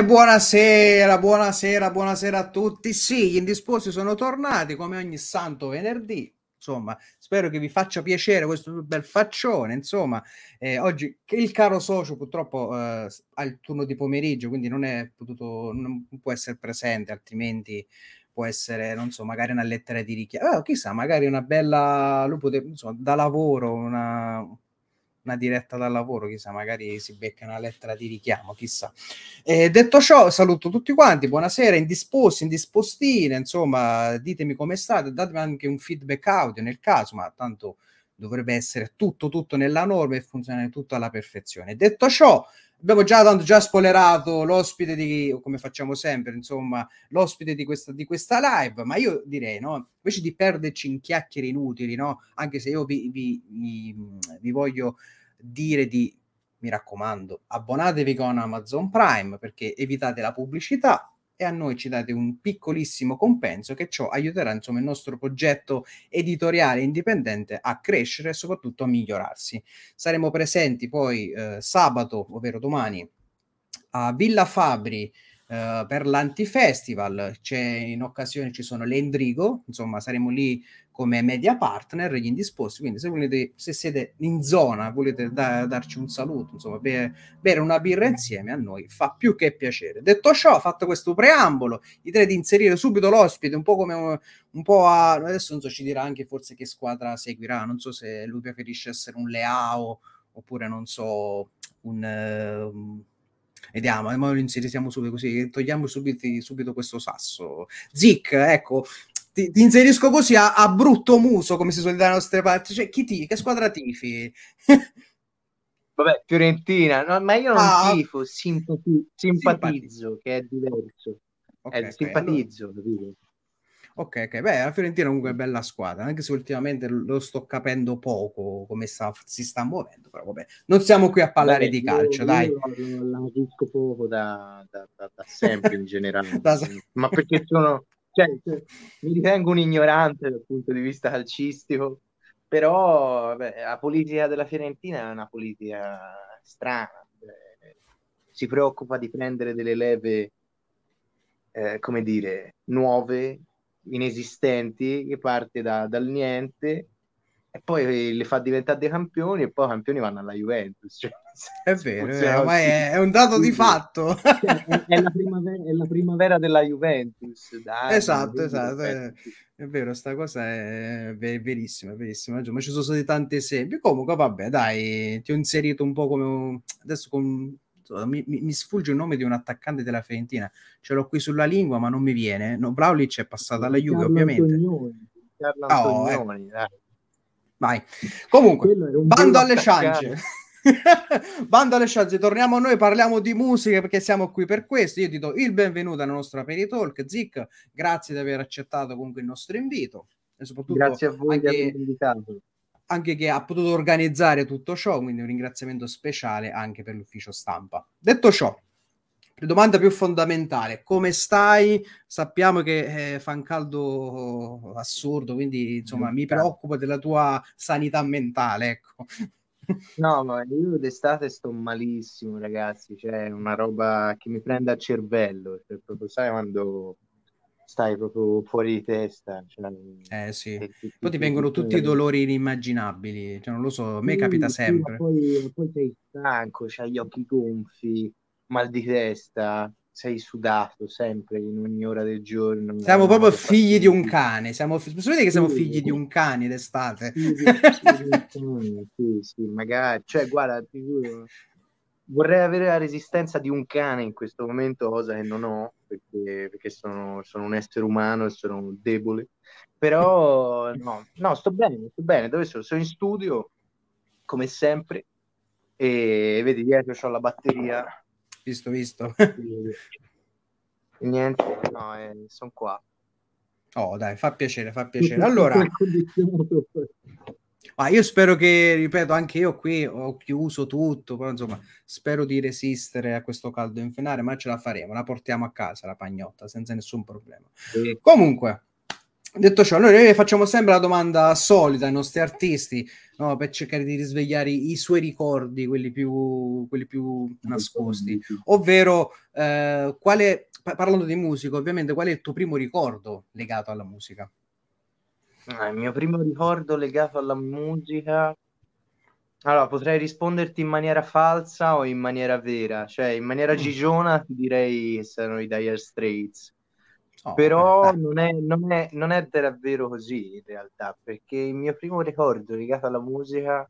E buonasera, buonasera, buonasera a tutti. Sì, gli indisposti sono tornati come ogni santo venerdì. Insomma, spero che vi faccia piacere questo bel faccione. Insomma, eh, oggi il caro socio purtroppo eh, ha il turno di pomeriggio, quindi non è potuto, non può essere presente, altrimenti può essere, non so, magari una lettera di richiamo. Oh, chissà, magari una bella, lui potrebbe, insomma, da lavoro, una, una diretta dal lavoro, chissà, magari si becca una lettera di richiamo, chissà. E detto ciò, saluto tutti quanti, buonasera, indisposti, indispostine, insomma, ditemi come state, datemi anche un feedback audio nel caso, ma tanto dovrebbe essere tutto, tutto nella norma e funzionare tutto alla perfezione. Detto ciò, abbiamo già tanto già spoilerato l'ospite di come facciamo sempre insomma l'ospite di questa, di questa live ma io direi no invece di perderci in chiacchiere inutili no anche se io vi, vi, vi, vi voglio dire di mi raccomando abbonatevi con Amazon Prime perché evitate la pubblicità e a noi ci date un piccolissimo compenso che ciò aiuterà insomma il nostro progetto editoriale indipendente a crescere e soprattutto a migliorarsi. Saremo presenti poi eh, sabato, ovvero domani, a Villa Fabri Uh, per l'Antifestival c'è in occasione ci sono le Endrigo, insomma saremo lì come media partner gli indisposti, quindi se volete se siete in zona volete da, darci un saluto, insomma bere, bere, una birra insieme a noi fa più che piacere. Detto ciò, fatto questo preambolo, direi di inserire subito l'ospite un po' come un, un po' a adesso non so ci dirà anche forse che squadra seguirà, non so se lui preferisce essere un Leao oppure non so un uh, Vediamo, ma lo inserisciamo subito così, togliamo subito, subito questo sasso. Zic, ecco, ti, ti, inserisco così a, a, brutto muso, come si suol dire dalle nostre parti. Cioè, chi ti, che squadra tifi? Vabbè, Fiorentina, no, ma io non ah, tifo, simpati- simpatizzo, simpatizzo, che è diverso. Okay, eh, simpatizzo, allora... capito? Ok, ok, beh, la Fiorentina comunque è bella squadra, anche se ultimamente lo sto capendo poco come sta, si sta muovendo, però vabbè, non siamo qui a parlare Beh, di calcio, io, dai. Io la capisco poco da, da, da, da sempre in generale, da... ma perché sono, cioè, mi ritengo un ignorante dal punto di vista calcistico, però vabbè, la politica della Fiorentina è una politica strana, si preoccupa di prendere delle leve, eh, come dire, nuove inesistenti che parte da, dal niente e poi le fa diventare dei campioni e poi i campioni vanno alla Juventus. Cioè, è vero, è, ma è, è, un dato di fatto. È, è, la primavera, è, la primavera, della Juventus. Dai, esatto, esatto. È, vero, sta cosa è verissima, verissima. Ma ci sono stati tanti esempi. Comunque, vabbè, dai, ti ho inserito un po' come... Adesso con mi, mi, sfugge il nome di un attaccante della Fiorentina, ce l'ho qui sulla lingua, ma non mi viene. No, Vlaovic è passato alla Juve, ovviamente. Oh, eh. Vai. Comunque, bando alle ciance. bando alle ciance, torniamo a noi, parliamo di musica perché siamo qui per questo. Io ti do il benvenuto alla nostra Peritalk. Zic, grazie di aver accettato comunque il nostro invito. E soprattutto grazie a voi anche... di aver invitato anche che ha potuto organizzare tutto ciò, quindi un ringraziamento speciale anche per l'ufficio stampa. Detto ciò, domanda più fondamentale, come stai? Sappiamo che eh, fa un caldo assurdo, quindi insomma mi preoccupo della tua sanità mentale, ecco. No, ma io d'estate sto malissimo, ragazzi, cioè una roba che mi prende a cervello, cioè, proprio sai quando stai proprio fuori di testa. Cioè, eh sì, ti, poi ti vengono tutti i dolori inimmaginabili, cioè, non lo so, a me sì, capita sempre. Sì, poi, poi, sei stanco, hai gli occhi gonfi, mal di testa, sei sudato sempre in ogni ora del giorno. Siamo proprio figli di un cane, siamo, sapete che siamo sì, figli di un cane d'estate? Sì, sì, sì, magari, cioè guarda, ti giuro vorrei avere la resistenza di un cane in questo momento, cosa che non ho, perché, perché sono, sono, un essere umano e sono debole. Però no, no, sto bene, sto bene. Dove sono? Sono in studio, come sempre, e vedi dietro ho la batteria. Visto, visto. E, niente, no, eh, sono qua. Oh, dai, fa piacere, fa piacere. Allora, ma io spero che, ripeto, anche io qui ho chiuso tutto, però insomma, spero di resistere a questo caldo infernale, ma ce la faremo, la portiamo a casa la pagnotta senza nessun problema. Sì. Comunque, detto ciò, noi facciamo sempre la domanda solita ai nostri artisti no, per cercare di risvegliare i suoi ricordi, quelli più, quelli più nascosti, ovvero eh, quale, parlando di musica, ovviamente, qual è il tuo primo ricordo legato alla musica? Ah, il mio primo ricordo legato alla musica allora, potrei risponderti in maniera falsa o in maniera vera, cioè in maniera mm. gigiona ti direi che sono i Dire Straits, oh, però non, è, non, è, non è davvero così in realtà, perché il mio primo ricordo legato alla musica,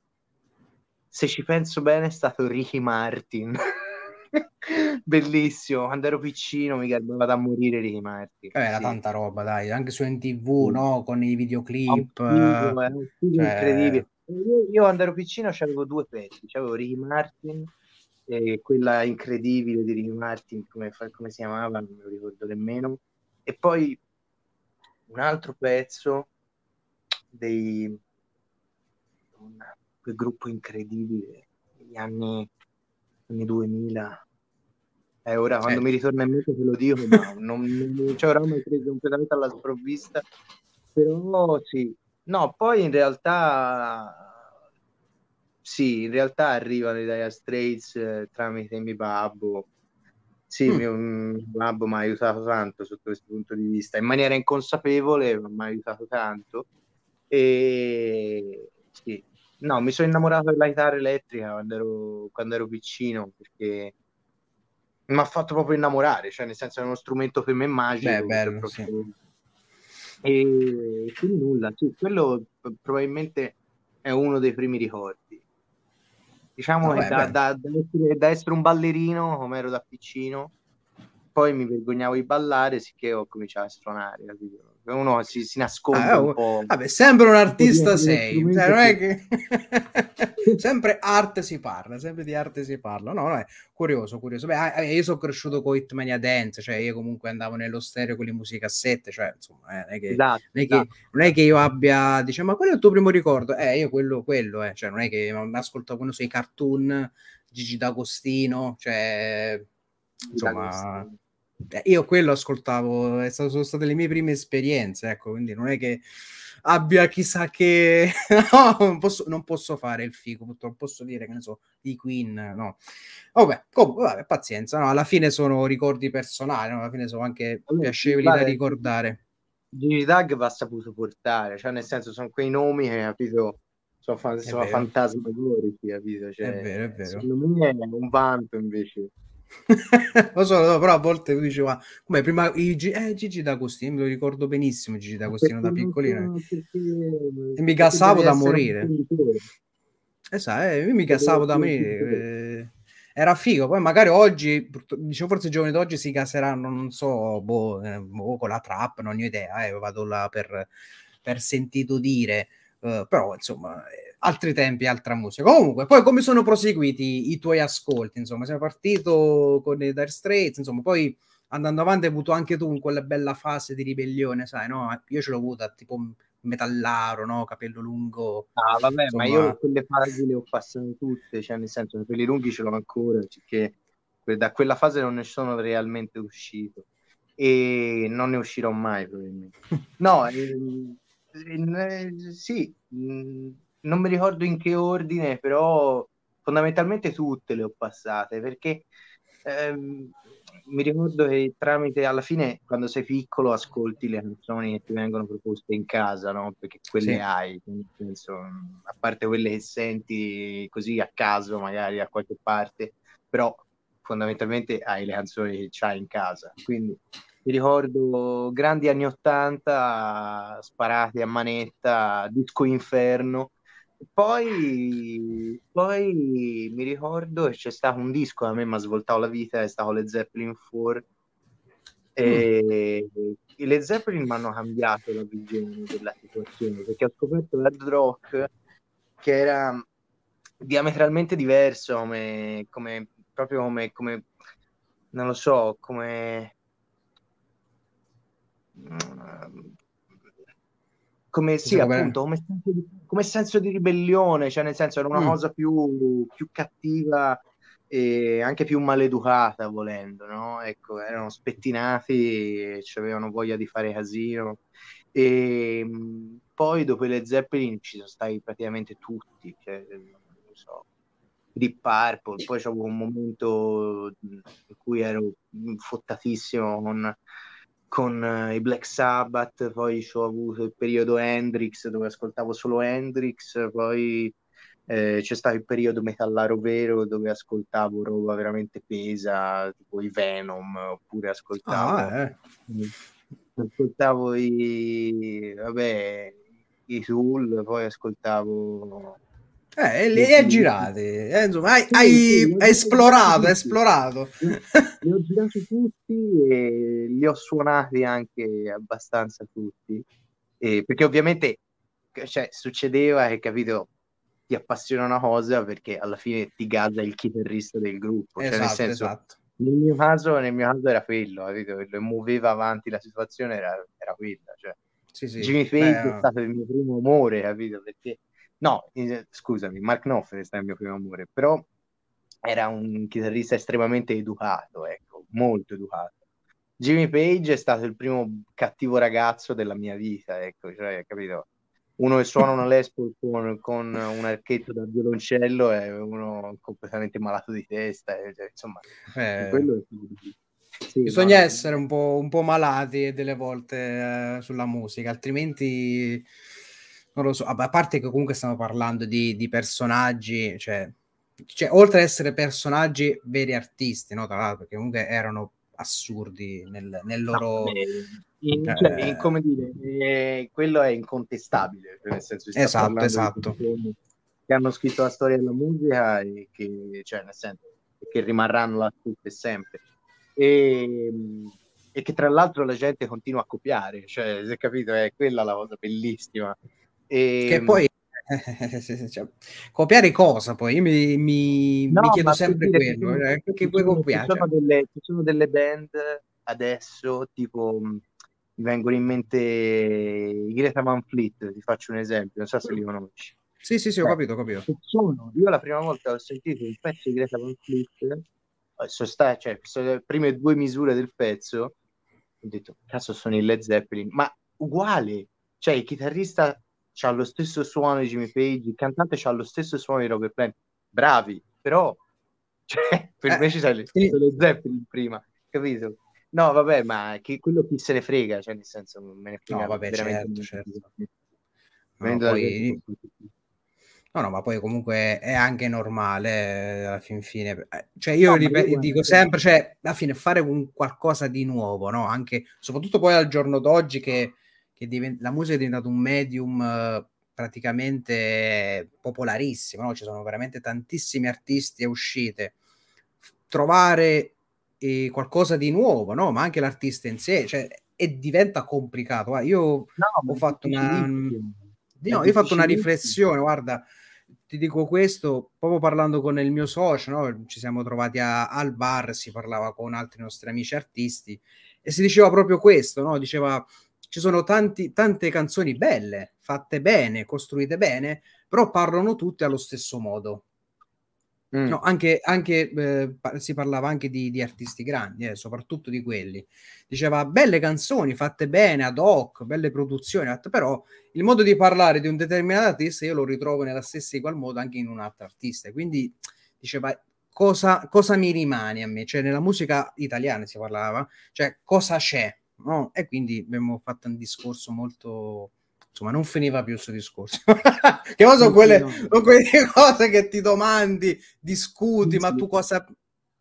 se ci penso bene, è stato Ricky Martin. Bellissimo, quando ero piccino mi garbava da morire Ricky Martin. Eh, era sì. tanta roba, dai, anche su NTV, sì. no? Con i videoclip. Un figo cioè... incredibile io, io quando ero piccino avevo due pezzi, avevo Ricky Martin e quella incredibile di Ricky Martin, come, come si chiamava, non me lo ricordo nemmeno, e poi un altro pezzo dei quel gruppo incredibile degli anni, anni 2000 eh, ora quando eh. mi ritorna in mente te lo dico ma non, non ci avrò mai preso completamente alla sprovvista però sì No, poi in realtà sì, in realtà arrivano i Dire Straits eh, tramite mio babbo. Sì, mm. mio, mio babbo mi ha aiutato tanto sotto questo punto di vista, in maniera inconsapevole, ma mi ha aiutato tanto. E sì, no, mi sono innamorato della chitarra elettrica quando ero, quando ero piccino perché mi ha fatto proprio innamorare, cioè nel senso è uno strumento per me magico. Beh, bello, sì e quindi nulla, sì, quello probabilmente è uno dei primi ricordi. Diciamo no, che da, da, da, essere, da, essere, un ballerino, come ero da piccino, poi mi vergognavo di ballare, sicché ho cominciato a suonare, capito? Uno si, si nasconde ah, un oh, po'. Vabbè, sempre un artista sei, cioè, non è che... sempre arte si parla, sempre di arte si parla. No, no, è curioso, curioso. Beh, ah, eh, io sono cresciuto con Hitmania Dance, cioè io comunque andavo nello stereo con le musicassette, cioè insomma, eh, non, è che, esatto, non, è che, esatto. non, è che, io abbia, diciamo, ma quello è il tuo primo ricordo? Eh, io quello, quello, eh. cioè non è che mi ascolto quando sei cartoon, Gigi D'Agostino, cioè insomma... D'Agostino io quello ascoltavo, stato, sono state le mie prime esperienze, ecco, quindi non è che abbia chissà che no, non posso, non posso fare il figo, purtroppo posso dire che ne so, di Queen, no. Vabbè, comunque, vabbè, pazienza, no, alla fine sono ricordi personali, no? alla fine sono anche allora, piacevoli vale, da ricordare. Gigi Dag va saputo portare, cioè nel senso sono quei nomi che capito sono, fa- sono fantasmagorici, capito? Cioè, è vero, è vero. Secondo me è un vanto invece lo so, però a volte tu dici, ma come prima i G- eh, Gigi D'Agostino, me lo ricordo benissimo Gigi D'Agostino da piccolino e mi gassavo da morire. Esatto, eh, io mi gassavo da morire. Eh, era figo, poi magari oggi, diciamo forse i giovani d'oggi si caseranno, non so, boh, eh, boh, con la trap, non ho idea, eh, vado là per, per sentito dire, uh, però insomma altri tempi, altra musica. Comunque, poi come sono proseguiti i tuoi ascolti? Insomma, sei partito con i Dire Straits, insomma, poi andando avanti hai avuto anche tu in quella bella fase di ribellione, sai, no? Io ce l'ho avuta tipo metallaro, no? Capello lungo. Ah, vabbè, insomma... ma io quelle fasi le ho passate tutte, cioè nel senso, i capelli lunghi ce l'ho ancora, perché da quella fase non ne sono realmente uscito e non ne uscirò mai probabilmente. No, eh, eh, sì, non mi ricordo in che ordine, però fondamentalmente tutte le ho passate perché ehm, mi ricordo che tramite alla fine quando sei piccolo ascolti le canzoni che ti vengono proposte in casa, no? Perché quelle sì. hai, penso, a parte quelle che senti così a caso, magari a qualche parte, però fondamentalmente hai le canzoni che c'hai in casa. Quindi mi ricordo grandi anni 80 sparati a manetta, disco inferno poi, poi mi ricordo che c'è stato un disco che a me mi ha svoltato la vita, è stato le Zeppelin 4 e mm. i Led Zeppelin mi hanno cambiato la visione della situazione perché ho scoperto l'hard rock che era diametralmente diverso come, come proprio come, come non lo so come come sì, appunto, come senso, di, come senso, di, ribellione, cioè nel senso era una mm. cosa più, più, cattiva e anche più maleducata, volendo, no? Ecco, erano spettinati, avevano voglia di fare casino E poi dopo le Zeppelin ci sono stati praticamente tutti, cioè, non so, Deep Purple, poi c'avevo un momento in cui ero fottatissimo con, con uh, i Black Sabbath, poi ho avuto il periodo Hendrix dove ascoltavo solo Hendrix, poi eh, c'è stato il periodo metallaro vero dove ascoltavo roba veramente pesa, tipo i Venom, oppure ascoltavo, ah, eh. ascoltavo i, vabbè, i Tool, poi ascoltavo eh, li hai girati, eh, insomma, hai, sì, hai, sì, hai esplorato, hai esplorato. Li ho girati tutti e li ho suonati anche abbastanza tutti, e, perché ovviamente cioè, succedeva che, capito, ti appassiona una cosa perché alla fine ti gasa il chitarrista del gruppo, esatto, cioè, nel esatto, senso, esatto. Nel mio, caso, nel mio caso era quello, capito? Muoveva avanti la situazione era, era quella, cioè. Sì, sì. Jimmy Page è stato il mio primo amore, capito? Perché No, eh, scusami, Mark Knopfler è il mio primo amore, però era un chitarrista estremamente educato, ecco, molto educato. Jimmy Page è stato il primo cattivo ragazzo della mia vita, ecco, cioè, capito? Uno che suona una Les Paul con, con, un archetto da violoncello e uno completamente malato di testa, cioè, insomma, eh, quello è... Sì, bisogna no, essere un po', un po', malati delle volte eh, sulla musica, altrimenti non lo so, a parte che comunque stiamo parlando di, di personaggi, cioè, cioè, oltre ad essere personaggi veri artisti, no? Tra l'altro, perché comunque erano assurdi nel, nel loro... No, in, eh, cioè, come dire, eh, quello è incontestabile, cioè nel senso esatto, esatto. che hanno scritto la storia della musica e che, cioè, nel senso, che rimarranno là tutte sempre. E, e che tra l'altro la gente continua a copiare, cioè, se capito, è quella la cosa bellissima. E... Che ehm, poi cioè, copiare cosa poi? Io mi, mi, no, mi chiedo sempre quello, eh, che puoi copiare? Ci sono, delle, ci sono delle band adesso, tipo mi vengono in mente i Greta Van Fleet, ti faccio un esempio, non so se li conosci. Sì, sì, sì, ho capito, ho capito. Sono, io la prima volta ho sentito il pezzo di Greta Van Fleet, eh, sono cioè, sono le prime due misure del pezzo, ho detto, cazzo sono i Led Zeppelin, ma uguale, cioè il chitarrista ha lo stesso suono di Jimmy Page, il cantante ha lo stesso suono di Robert Plant, bravi, però cioè, per eh, me ci sono le, sì. le Zeppelin prima, capito? No, vabbè, ma che, quello chi se ne frega, cioè nel senso me ne frega no, vabbè, veramente certo, certo. No, poi... no, no, ma poi comunque è anche normale eh, alla fin fine. Eh, cioè, io, no, ripet- io dico sempre, cioè, alla fine fare un qualcosa di nuovo, no? Anche, soprattutto poi al giorno d'oggi che che divent- la musica è diventata un medium uh, praticamente popolarissimo, no? ci sono veramente tantissimi artisti e uscite. Trovare eh, qualcosa di nuovo, no? ma anche l'artista in sé, cioè, e diventa complicato. Guarda, io no, ho fatto una... No, io ho fatto una riflessione, guarda, ti dico questo proprio parlando con il mio socio, no? ci siamo trovati a, al bar, si parlava con altri nostri amici artisti e si diceva proprio questo, no? diceva ci sono tanti, tante canzoni belle, fatte bene, costruite bene, però parlano tutte allo stesso modo. Mm. No, anche, anche eh, si parlava anche di, di artisti grandi, eh, soprattutto di quelli. Diceva belle canzoni fatte bene, ad hoc, belle produzioni, però il modo di parlare di un determinato artista io lo ritrovo nella stessa equal modo anche in un altro artista. Quindi diceva cosa, cosa mi rimane a me, cioè nella musica italiana si parlava, cioè cosa c'è no? E quindi abbiamo fatto un discorso molto insomma non finiva più questo discorso. Che cosa sono quelle, sono quelle cose che ti domandi discuti ma tu cosa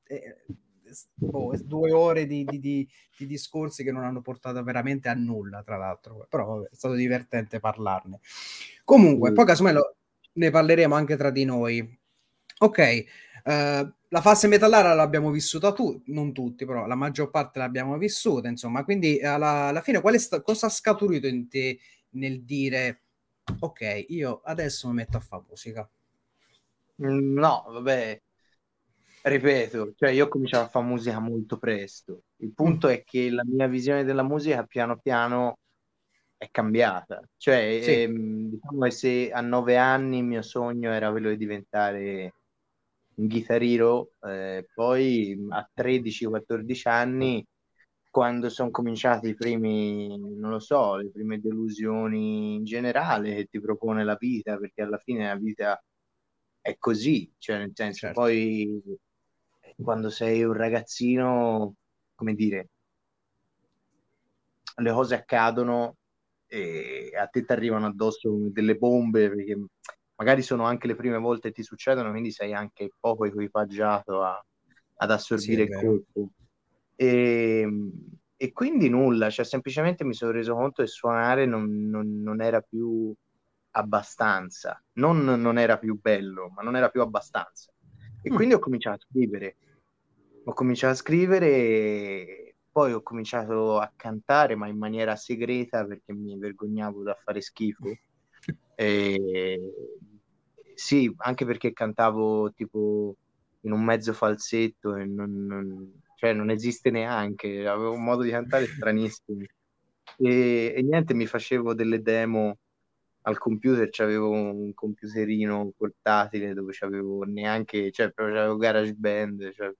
eh, oh, due ore di, di, di, di, discorsi che non hanno portato veramente a nulla tra l'altro. Però è stato divertente parlarne. Comunque sì. poi casomai lo, ne parleremo anche tra di noi. Ok uh, la fase metallare l'abbiamo vissuta tu, non tutti, però la maggior parte l'abbiamo vissuta, insomma. Quindi alla, alla fine sta- cosa ha scaturito in te nel dire ok, io adesso mi metto a fare musica? Mm, no, vabbè, ripeto, cioè io ho cominciato a fare musica molto presto. Il punto mm. è che la mia visione della musica piano piano è cambiata. Cioè, sì. ehm, diciamo che se a nove anni il mio sogno era quello di diventare un Guitar Hero, eh, poi a 13-14 anni quando sono cominciati i primi, non lo so, le prime delusioni in generale che ti propone la vita, perché alla fine la vita è così, cioè nel senso, certo. poi quando sei un ragazzino, come dire, le cose accadono e a te ti arrivano addosso delle bombe, perché magari sono anche le prime volte che ti succedono, quindi sei anche poco equipaggiato a, ad assorbire sì, il colpo. E, e, quindi nulla, cioè semplicemente mi sono reso conto che suonare non, non, non era più abbastanza, non, non, era più bello, ma non era più abbastanza. E mm. quindi ho cominciato a scrivere. Ho cominciato a scrivere e poi ho cominciato a cantare, ma in maniera segreta perché mi vergognavo da fare schifo. E... Sì, anche perché cantavo tipo in un mezzo falsetto e non, non, cioè non esiste neanche, avevo un modo di cantare stranissimo. E, e niente, mi facevo delle demo al computer, c'avevo un computerino portatile dove c'avevo neanche, cioè proprio c'avevo GarageBand, cioè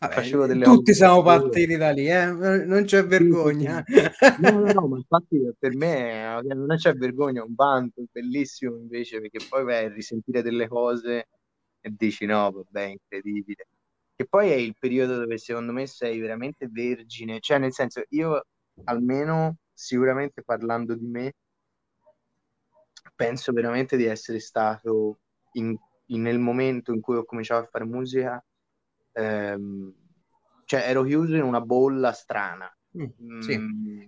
Vabbè, tutti siamo partiti da lì, eh? non c'è vergogna. No, no, no, ma infatti per me non c'è vergogna, un vanto bellissimo invece, perché poi vai a risentire delle cose e dici no, vabbè, incredibile. Che poi è il periodo dove secondo me sei veramente vergine, cioè nel senso io almeno sicuramente parlando di me penso veramente di essere stato in, in, nel momento in cui ho cominciato a fare musica ehm, cioè ero chiuso in una bolla strana mm, sì. mm,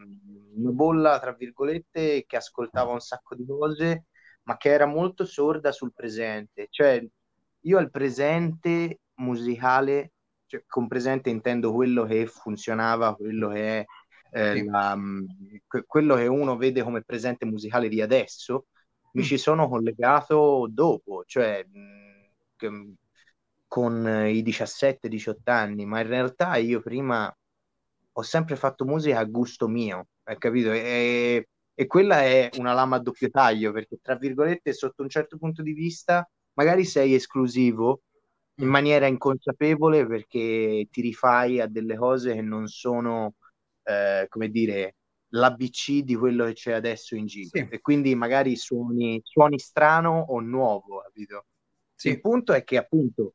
una bolla tra virgolette che ascoltava un sacco di cose ma che era molto sorda sul presente cioè io al presente musicale, cioè, con presente intendo quello che funzionava, quello che è eh, sì. la, mm, quello che uno vede come presente musicale di adesso, mi mm. ci sono collegato dopo, cioè mh, con i 17-18 anni, ma in realtà io prima ho sempre fatto musica a gusto mio, hai capito? E, e quella è una lama a doppio taglio, perché tra virgolette, sotto un certo punto di vista, magari sei esclusivo in mm. maniera inconsapevole perché ti rifai a delle cose che non sono, eh, come dire, l'ABC di quello che c'è adesso in giro. Sì. E quindi magari suoni, suoni strano o nuovo, capito? Sì. Il punto è che appunto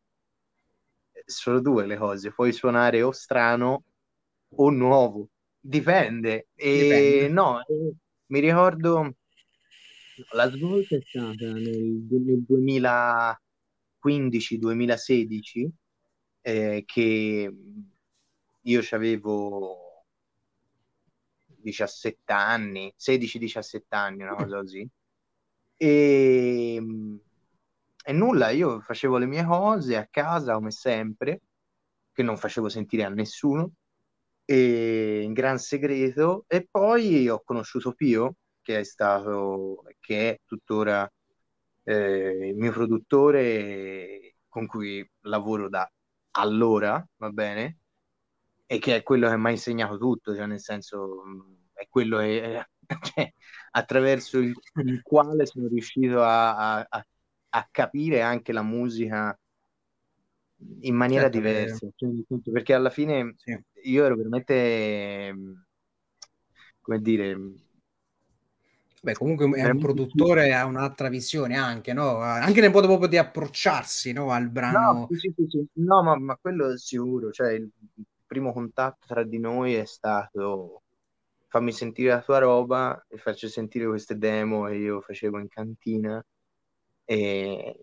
sono due le cose, puoi suonare o strano o nuovo, dipende. E dipende. no, mi ricordo la svolta è stata nel, nel 2015-2016 eh, che io avevo 17 anni, 16-17 anni, una cosa così. E, e nulla, io facevo le mie cose a casa come sempre, che non facevo sentire a nessuno, e in gran segreto. E poi ho conosciuto Pio, che è stato, che è tuttora eh, il mio produttore con cui lavoro da allora, va bene? E che è quello che mi ha insegnato tutto, cioè nel senso è quello che, cioè, attraverso il, il, quale sono riuscito a, a, a, capire anche la musica in maniera certo, diversa, cioè, perché alla fine sì. io ero veramente, come dire, Beh, comunque è un produttore, ha un'altra visione anche, no? Anche nel modo proprio di approcciarsi, no, al brano. No, sì, sì. no ma, ma, quello è sicuro, cioè il primo contatto tra di noi è stato fammi sentire la tua roba e faccio sentire queste demo che io facevo in cantina e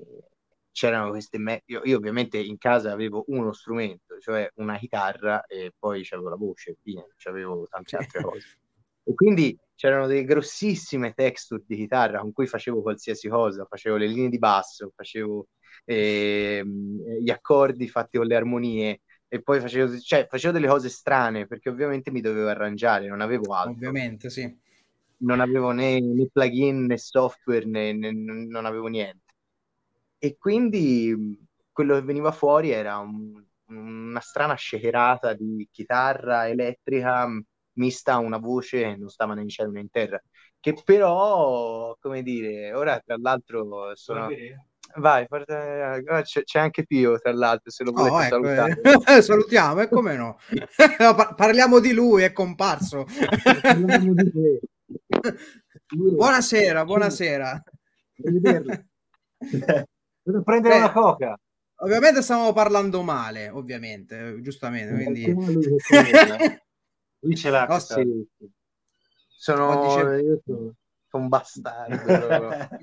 c'erano queste me- io, io, ovviamente in casa avevo uno strumento, cioè una chitarra e poi c'avevo la voce, via, c'avevo tante altre cose. E quindi c'erano delle grossissime texture di chitarra con cui facevo qualsiasi cosa, facevo le linee di basso, facevo eh, gli accordi fatti con le armonie e poi facevo, cioè, facevo delle cose strane perché ovviamente mi dovevo arrangiare, non avevo altro. Ovviamente, sì. Non avevo né, né plugin né software, né, né, non avevo niente. E quindi quello che veniva fuori era un, una strana scecherata di chitarra elettrica mista a una voce non stava né in cielo né in terra, che però, come dire, ora tra l'altro sono, Vai, eh, c'è, c'è, anche Pio, tra l'altro, se lo volete oh, ecco, salutare. Eh. Salutiamo, e come no? parliamo di lui, è comparso. buonasera, buonasera. Devo prendere Beh, una coca. Ovviamente stiamo parlando male, ovviamente, giustamente. Quindi... Lui ce l'ha. Sì. Sono... Sono... un bastardo.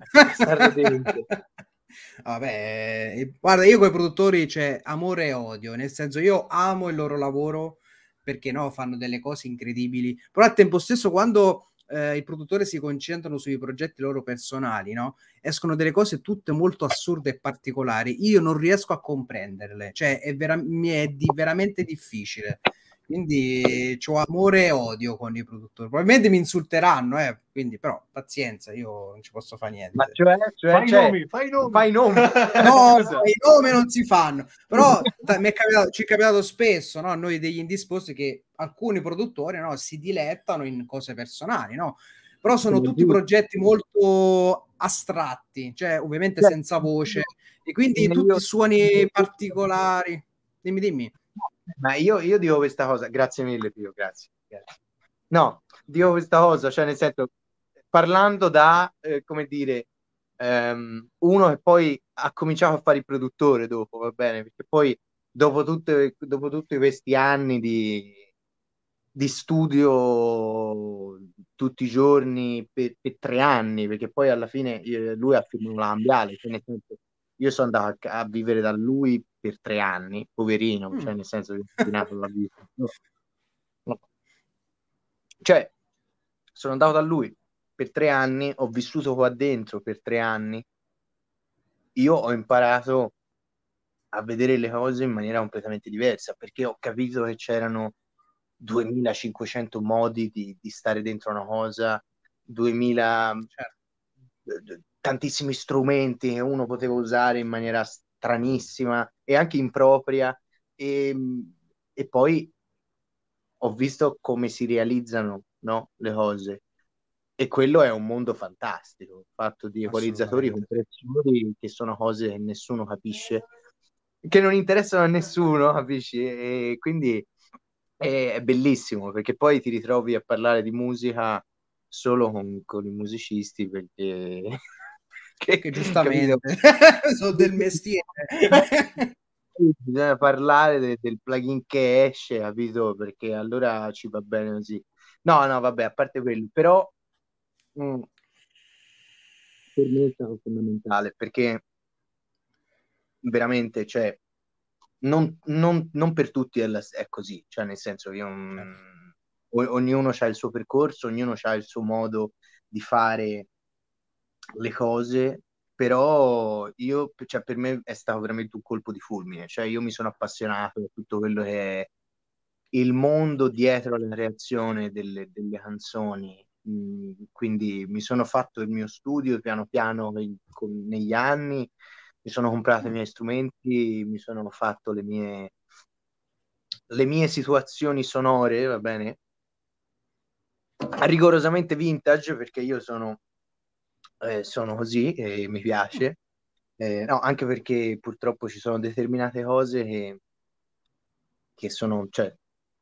Vabbè, guarda, io con i produttori c'è amore e odio, nel senso io amo il loro lavoro perché no, fanno delle cose incredibili, però al tempo stesso quando eh, i produttori si concentrano sui progetti loro personali, no? Escono delle cose tutte molto assurde e particolari. Io non riesco a comprenderle, cioè è vera- mi è di- veramente difficile. Quindi ho amore e odio con i produttori. Probabilmente mi insulteranno, eh, quindi però pazienza, io non ci posso fare niente. Ma cioè, cioè, fai, cioè, nomi, fai nomi, fai nomi. No, no, i nomi non si fanno. Però t- mi è capitato, ci è capitato spesso, no, a noi degli indisposti che alcuni produttori no, si dilettano in cose personali, no? Però sono tutti progetti molto astratti, cioè ovviamente senza voce e quindi tutti suoni particolari. Dimmi, dimmi. Ma io, io dico questa cosa, grazie mille Pio, grazie, grazie. No, dico questa cosa, cioè nel senso, parlando da, eh, come dire, um, uno che poi ha cominciato a fare il produttore dopo, va bene, perché poi dopo, tutte, dopo tutti questi anni di, di studio tutti i giorni per, per, tre anni, perché poi alla fine lui ha firmato l'ambiale, cioè nel senso, io sono andato a, a, vivere da lui per tre anni, poverino, mm. cioè nel senso che è nato la vita. No. Cioè, sono andato da lui per tre anni, ho vissuto qua dentro per tre anni, io ho imparato a vedere le cose in maniera completamente diversa, perché ho capito che c'erano 2500 modi di, di stare dentro una cosa, 2000... Certo tantissimi strumenti che uno poteva usare in maniera stranissima e anche impropria. E, e poi ho visto come si realizzano no, le cose. E quello è un mondo fantastico fatto di equalizzatori compressori che sono cose che nessuno capisce che non interessano a nessuno capisci? E quindi è, è bellissimo perché poi ti ritrovi a parlare di musica solo con, con i musicisti perché che, che giustamente sono del mestiere. Bisogna parlare de- del plugin che esce, capito? Perché allora ci va bene così. No, no, vabbè, a parte quello, però mh, mm, per me è stato fondamentale perché veramente, cioè, non, non, non per tutti è, la, è, così, cioè nel senso che un, ognuno ha il suo percorso, ognuno ha il suo modo di fare le cose, però io, cioè, per me è stato veramente un colpo di fulmine, cioè io mi sono appassionato a tutto quello che è il mondo dietro alla creazione delle, delle canzoni, mm, quindi mi sono fatto il mio studio piano piano con, negli anni, mi sono comprato i miei strumenti, mi sono fatto le mie, le mie situazioni sonore, va bene? Rigorosamente vintage perché io sono eh, sono così e mi piace. Eh, no, anche perché purtroppo ci sono determinate cose che, che sono, cioè,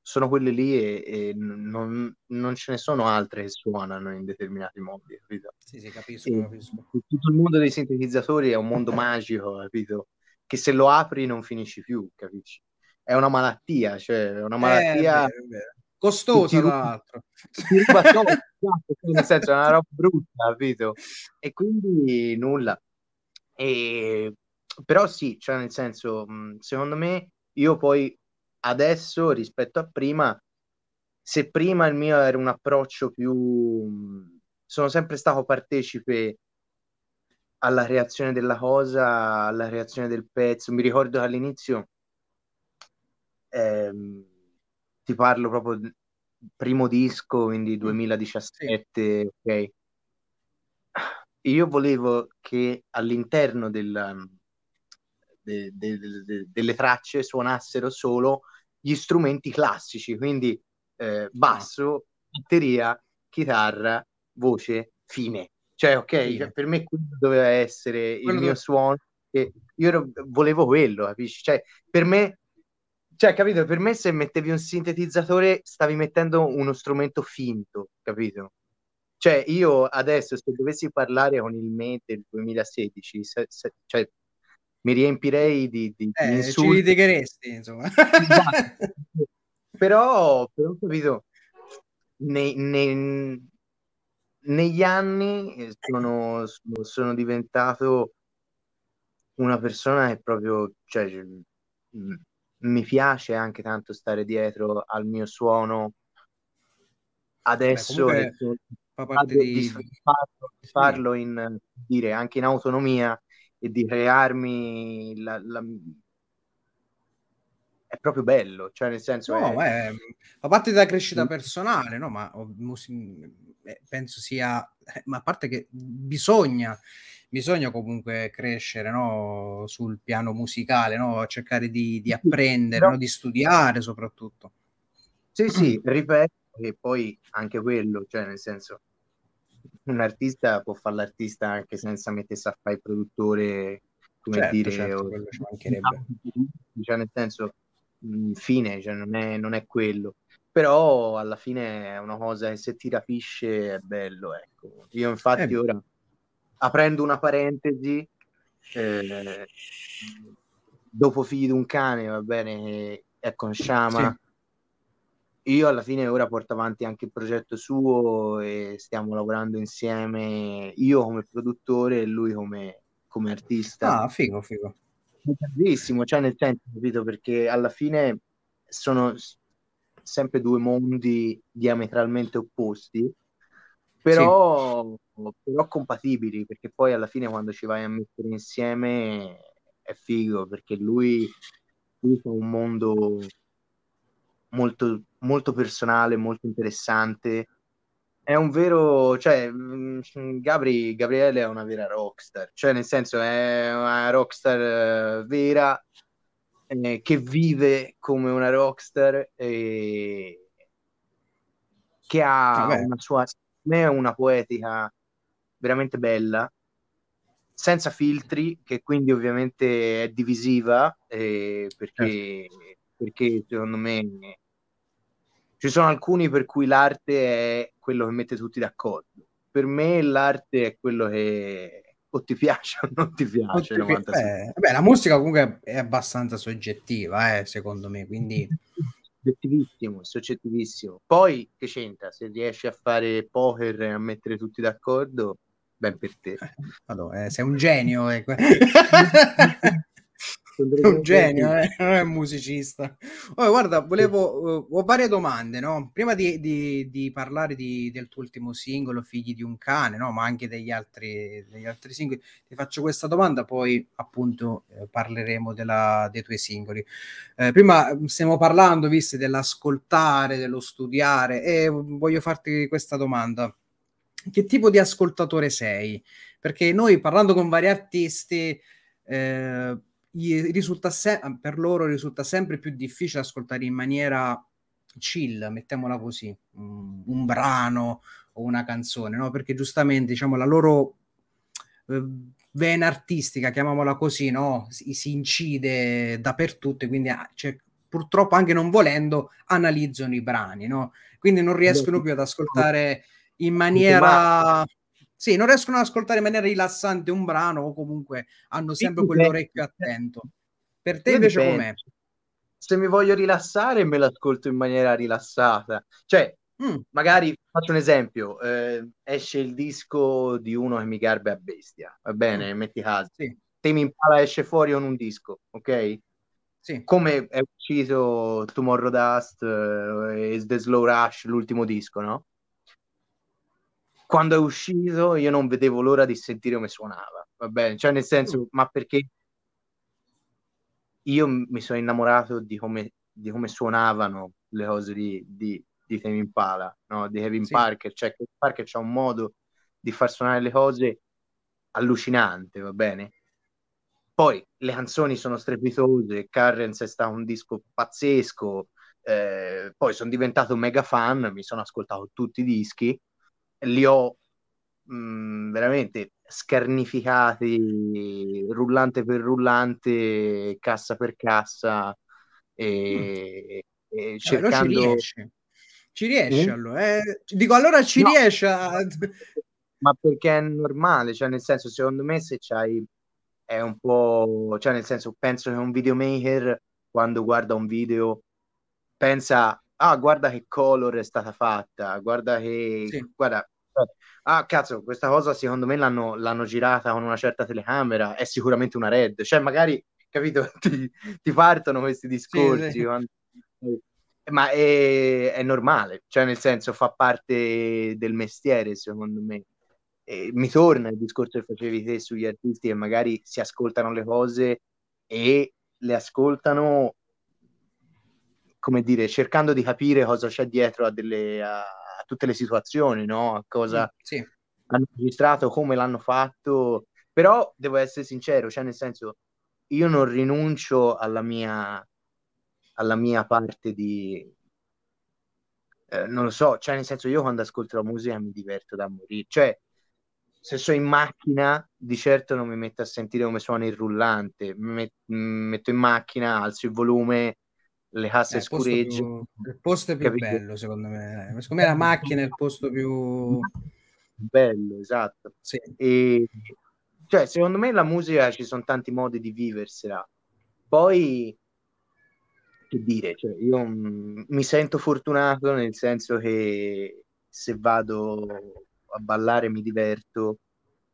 sono quelle lì e, e non, non, ce ne sono altre che suonano in determinati modi, capito? Sì, sì, capisco, e, capisco. Tutto il mondo dei sintetizzatori è un mondo magico, capito? Che se lo apri non finisci più, capisci? È una malattia, cioè, è una malattia... Eh, è vero, è vero costosa tra l'altro. nel senso è una roba brutta capito? E quindi nulla. E, però sì cioè nel senso secondo me io poi adesso rispetto a prima se prima il mio era un approccio più sono sempre stato partecipe alla reazione della cosa alla reazione del pezzo. Mi ricordo che all'inizio ehm, ti parlo proprio primo disco, quindi 2017, sì. ok. Io volevo che all'interno del, de, de, de, delle tracce suonassero solo gli strumenti classici, quindi eh, basso, batteria, chitarra, voce, fine. Cioè, ok, cioè, per me quello doveva essere quello il mio dove... suono io volevo quello, capisci? Cioè, per me, cioè, capito? Per me se mettevi un sintetizzatore stavi mettendo uno strumento finto, capito? Cioè, io adesso se dovessi parlare con il me del 2016, se, se, cioè, mi riempirei di, di, eh, di insulti. Ci litigheresti, insomma. Esatto. però, però, capito, nei, nei, negli anni sono, sono, diventato una persona che proprio, cioè, mi piace anche tanto stare dietro al mio suono. Adesso Beh, fa parte di, di farlo, farlo in, dire, anche in autonomia e di crearmi la, la... è proprio bello, cioè nel senso no, è... È, fa parte della crescita personale, no? Ma eh, penso sia, eh, ma a parte che bisogna, bisogna comunque crescere no? sul piano musicale, no? cercare di, di apprendere, no? di studiare soprattutto. Sì, sì, ripeto che poi anche quello, cioè nel senso, un artista può fare l'artista anche senza mettersi a fare il produttore, come certo, dire, certo, o... cioè nel senso, fine, cioè non è, non è quello. Però alla fine è una cosa che se ti rapisce è bello, ecco. Io infatti eh. ora, aprendo una parentesi, eh, dopo figli di un cane, va bene, è con Shama, sì io alla fine ora porto avanti anche il progetto suo e stiamo lavorando insieme, io come produttore e lui come, come artista. Ah, figo, figo. Bellissimo, cioè nel senso, capito, perché alla fine sono sempre due mondi diametralmente opposti, però, sì. però compatibili, perché poi alla fine quando ci vai a mettere insieme è figo, perché lui, lui è un mondo molto, molto personale, molto interessante. È un vero, cioè, mm, Gabri, Gabriele è una vera rockstar, cioè nel senso è una rockstar uh, vera eh, che vive come una rockstar e che ha Vabbè. una sua, una poetica veramente bella, senza filtri, che quindi ovviamente è divisiva, eh, perché, certo. perché secondo me ci sono alcuni per cui l'arte è quello che mette tutti d'accordo. Per me l'arte è quello che o ti piace o non ti piace. Ti pi- eh, beh, la musica comunque è abbastanza soggettiva, eh, secondo me, quindi... Soggettivissimo, soggettivissimo. Poi che c'entra? Se riesci a fare poker e a mettere tutti d'accordo, ben per te. Allora, eh, sei un genio. Eh. È un genio, eh? non è un musicista. Oh, guarda, volevo, uh, ho varie domande, no? Prima di, di, di parlare di, del tuo ultimo singolo, Figli di un cane, no? Ma anche degli altri, degli altri singoli, ti faccio questa domanda, poi appunto eh, parleremo della, dei tuoi singoli. Eh, prima mm, stiamo parlando, visto, dell'ascoltare, dello studiare, e voglio farti questa domanda. Che tipo di ascoltatore sei? Perché noi parlando con vari artisti... Eh, se- per loro risulta sempre più difficile ascoltare in maniera chill, mettiamola così, un, un brano o una canzone, no? Perché giustamente, diciamo, la loro eh, vena artistica, chiamiamola così, no? Si, si incide dappertutto e quindi ah, cioè, purtroppo anche non volendo analizzano i brani, no? Quindi non riescono più ad ascoltare in maniera sì, non riescono ad ascoltare in maniera rilassante un brano o comunque hanno sempre quell'orecchio attento. Per te invece com'è? Se mi voglio rilassare me l'ascolto in maniera rilassata. Cioè, mm. magari faccio un esempio, eh, esce il disco di uno che mi garba a bestia, va bene, mm. metti caso. Sì. Temi Impala esce fuori con un disco, ok? Sì. Come è uscito Tomorrow Dust uh, e The Slow Rush, l'ultimo disco, no? Quando è uscito io non vedevo l'ora di sentire come suonava, va bene? Cioè nel senso, mm. ma perché io mi sono innamorato di come, di come suonavano le cose di, di, di Tame Impala, no? di Kevin sì. Parker, cioè Kevin Parker c'ha un modo di far suonare le cose allucinante, va bene? Poi le canzoni sono strepitose, Currents è stato un disco pazzesco, eh, poi sono diventato mega fan, mi sono ascoltato tutti i dischi li ho mh, mm, veramente scarnificati rullante per rullante, cassa per cassa e, mm. e cercando... Ci riesce, ci riesce mm? allora. Eh, dico allora ci no. riesce a... Ma perché è normale, cioè nel senso secondo me se c'hai è un po', cioè nel senso penso che un videomaker quando guarda un video pensa ah guarda che color è stata fatta, guarda che sì. guarda ah cazzo, questa cosa secondo me l'hanno, l'hanno, girata con una certa telecamera, è sicuramente una red, cioè magari, capito, ti, ti partono questi discorsi, sì. Quando... ma è, è, normale, cioè nel senso fa parte del mestiere secondo me. E mi torna il discorso che facevi te sugli artisti che magari si ascoltano le cose e le ascoltano come dire, cercando di capire cosa c'è dietro a, delle, a, tutte le situazioni, no? A cosa mm, sì. hanno registrato, come l'hanno fatto. Però devo essere sincero, cioè nel senso, io non rinuncio alla mia, alla mia parte di... Eh, non lo so, cioè nel senso io quando ascolto la musica mi diverto da morire, cioè se sono in macchina di certo non mi metto a sentire come suona il rullante, mi metto in macchina, alzo il volume, le casse eh, scureggiano. Il posto è più capito? bello, secondo me. Secondo me la macchina è il posto più bello, esatto. Sì. E, cioè, secondo me la musica ci sono tanti modi di viversela. Poi, che dire, cioè, io m- mi sento fortunato nel senso che se vado a ballare mi diverto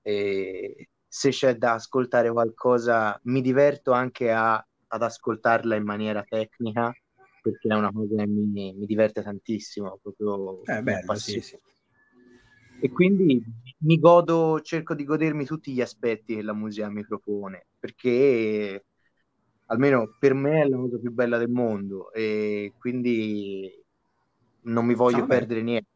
e se c'è da ascoltare qualcosa mi diverto anche a ad ascoltarla in maniera tecnica perché è una cosa che mi, mi diverte tantissimo. Proprio eh, bello, sì, sì. E quindi mi godo, cerco di godermi tutti gli aspetti che la musica mi propone perché almeno per me è la cosa più bella del mondo e quindi non mi voglio no, perdere niente.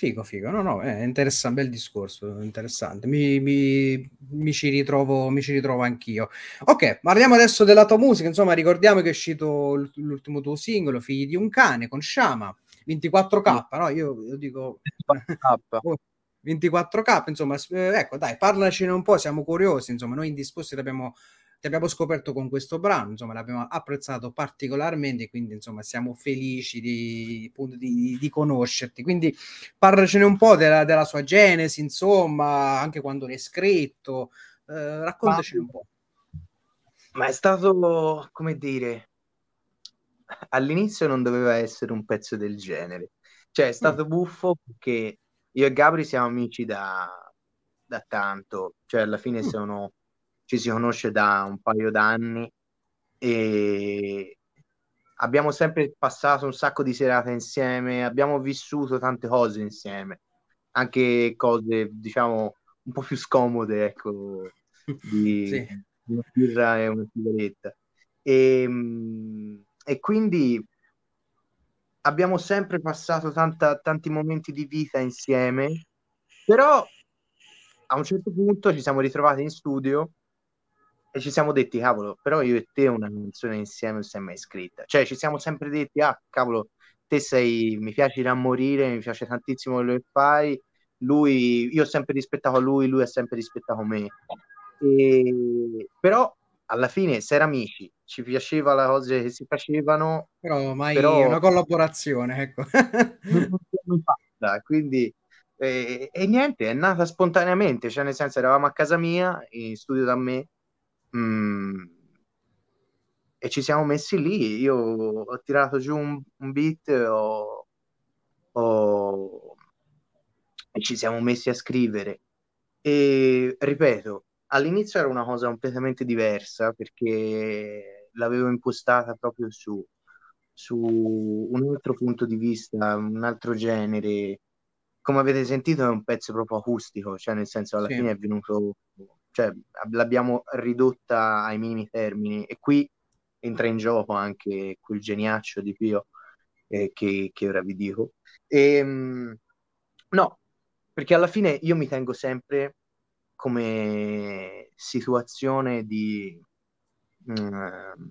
Figo, figo, no, no, è interessante, bel discorso, interessante, mi, mi, mi, ci ritrovo, mi ci ritrovo anch'io. Ok, parliamo adesso della tua musica, insomma, ricordiamo che è uscito l'ultimo tuo singolo, Figli di un cane, con Shama, 24K, no? Io, io dico... 24K. 24K, insomma, ecco, dai, parlacene un po', siamo curiosi, insomma, noi indisposti abbiamo ti abbiamo scoperto con questo brano, insomma l'abbiamo apprezzato particolarmente, quindi insomma siamo felici di, di, di conoscerti. Quindi parlacene un po' della, della, sua genesi, insomma, anche quando l'hai scritto, eh, raccontacene un po'. Ma è stato, come dire, all'inizio non doveva essere un pezzo del genere, cioè è stato mm. buffo perché io e Gabri siamo amici da, da tanto, cioè alla fine mm. sono ci si conosce da un paio d'anni e abbiamo sempre passato un sacco di serate insieme, abbiamo vissuto tante cose insieme, anche cose diciamo un po' più scomode, ecco, di, sì. una birra e una sigaretta. E, ehm, e quindi abbiamo sempre passato tanta, tanti momenti di vita insieme, però a un certo punto ci siamo ritrovati in studio e ci siamo detti, cavolo, però io e te una canzone insieme non si è mai scritta. Cioè, ci siamo sempre detti, ah, cavolo, te sei, mi piaci da morire, mi piace tantissimo quello che fai, lui, io ho sempre rispettato lui, lui ha sempre rispettato me. E... Però, alla fine, se era amici, ci piaceva le cose che si facevano. Però mai però... una collaborazione, ecco. quindi... E, e, niente, è nata spontaneamente, cioè nel senso eravamo a casa mia, in studio da me, Mm, e ci siamo messi lì. Io ho tirato giù un, un beat ho, ho, e ci siamo messi a scrivere. E ripeto, all'inizio era una cosa completamente diversa perché l'avevo impostata proprio su, su un altro punto di vista, un altro genere. Come avete sentito, è un pezzo proprio acustico, cioè nel senso alla sì. fine è venuto cioè l'abbiamo ridotta ai minimi termini e qui entra in gioco anche quel geniaccio di Pio eh, che, che, ora vi dico. E, ehm, no, perché alla fine io mi tengo sempre come situazione di... Mm,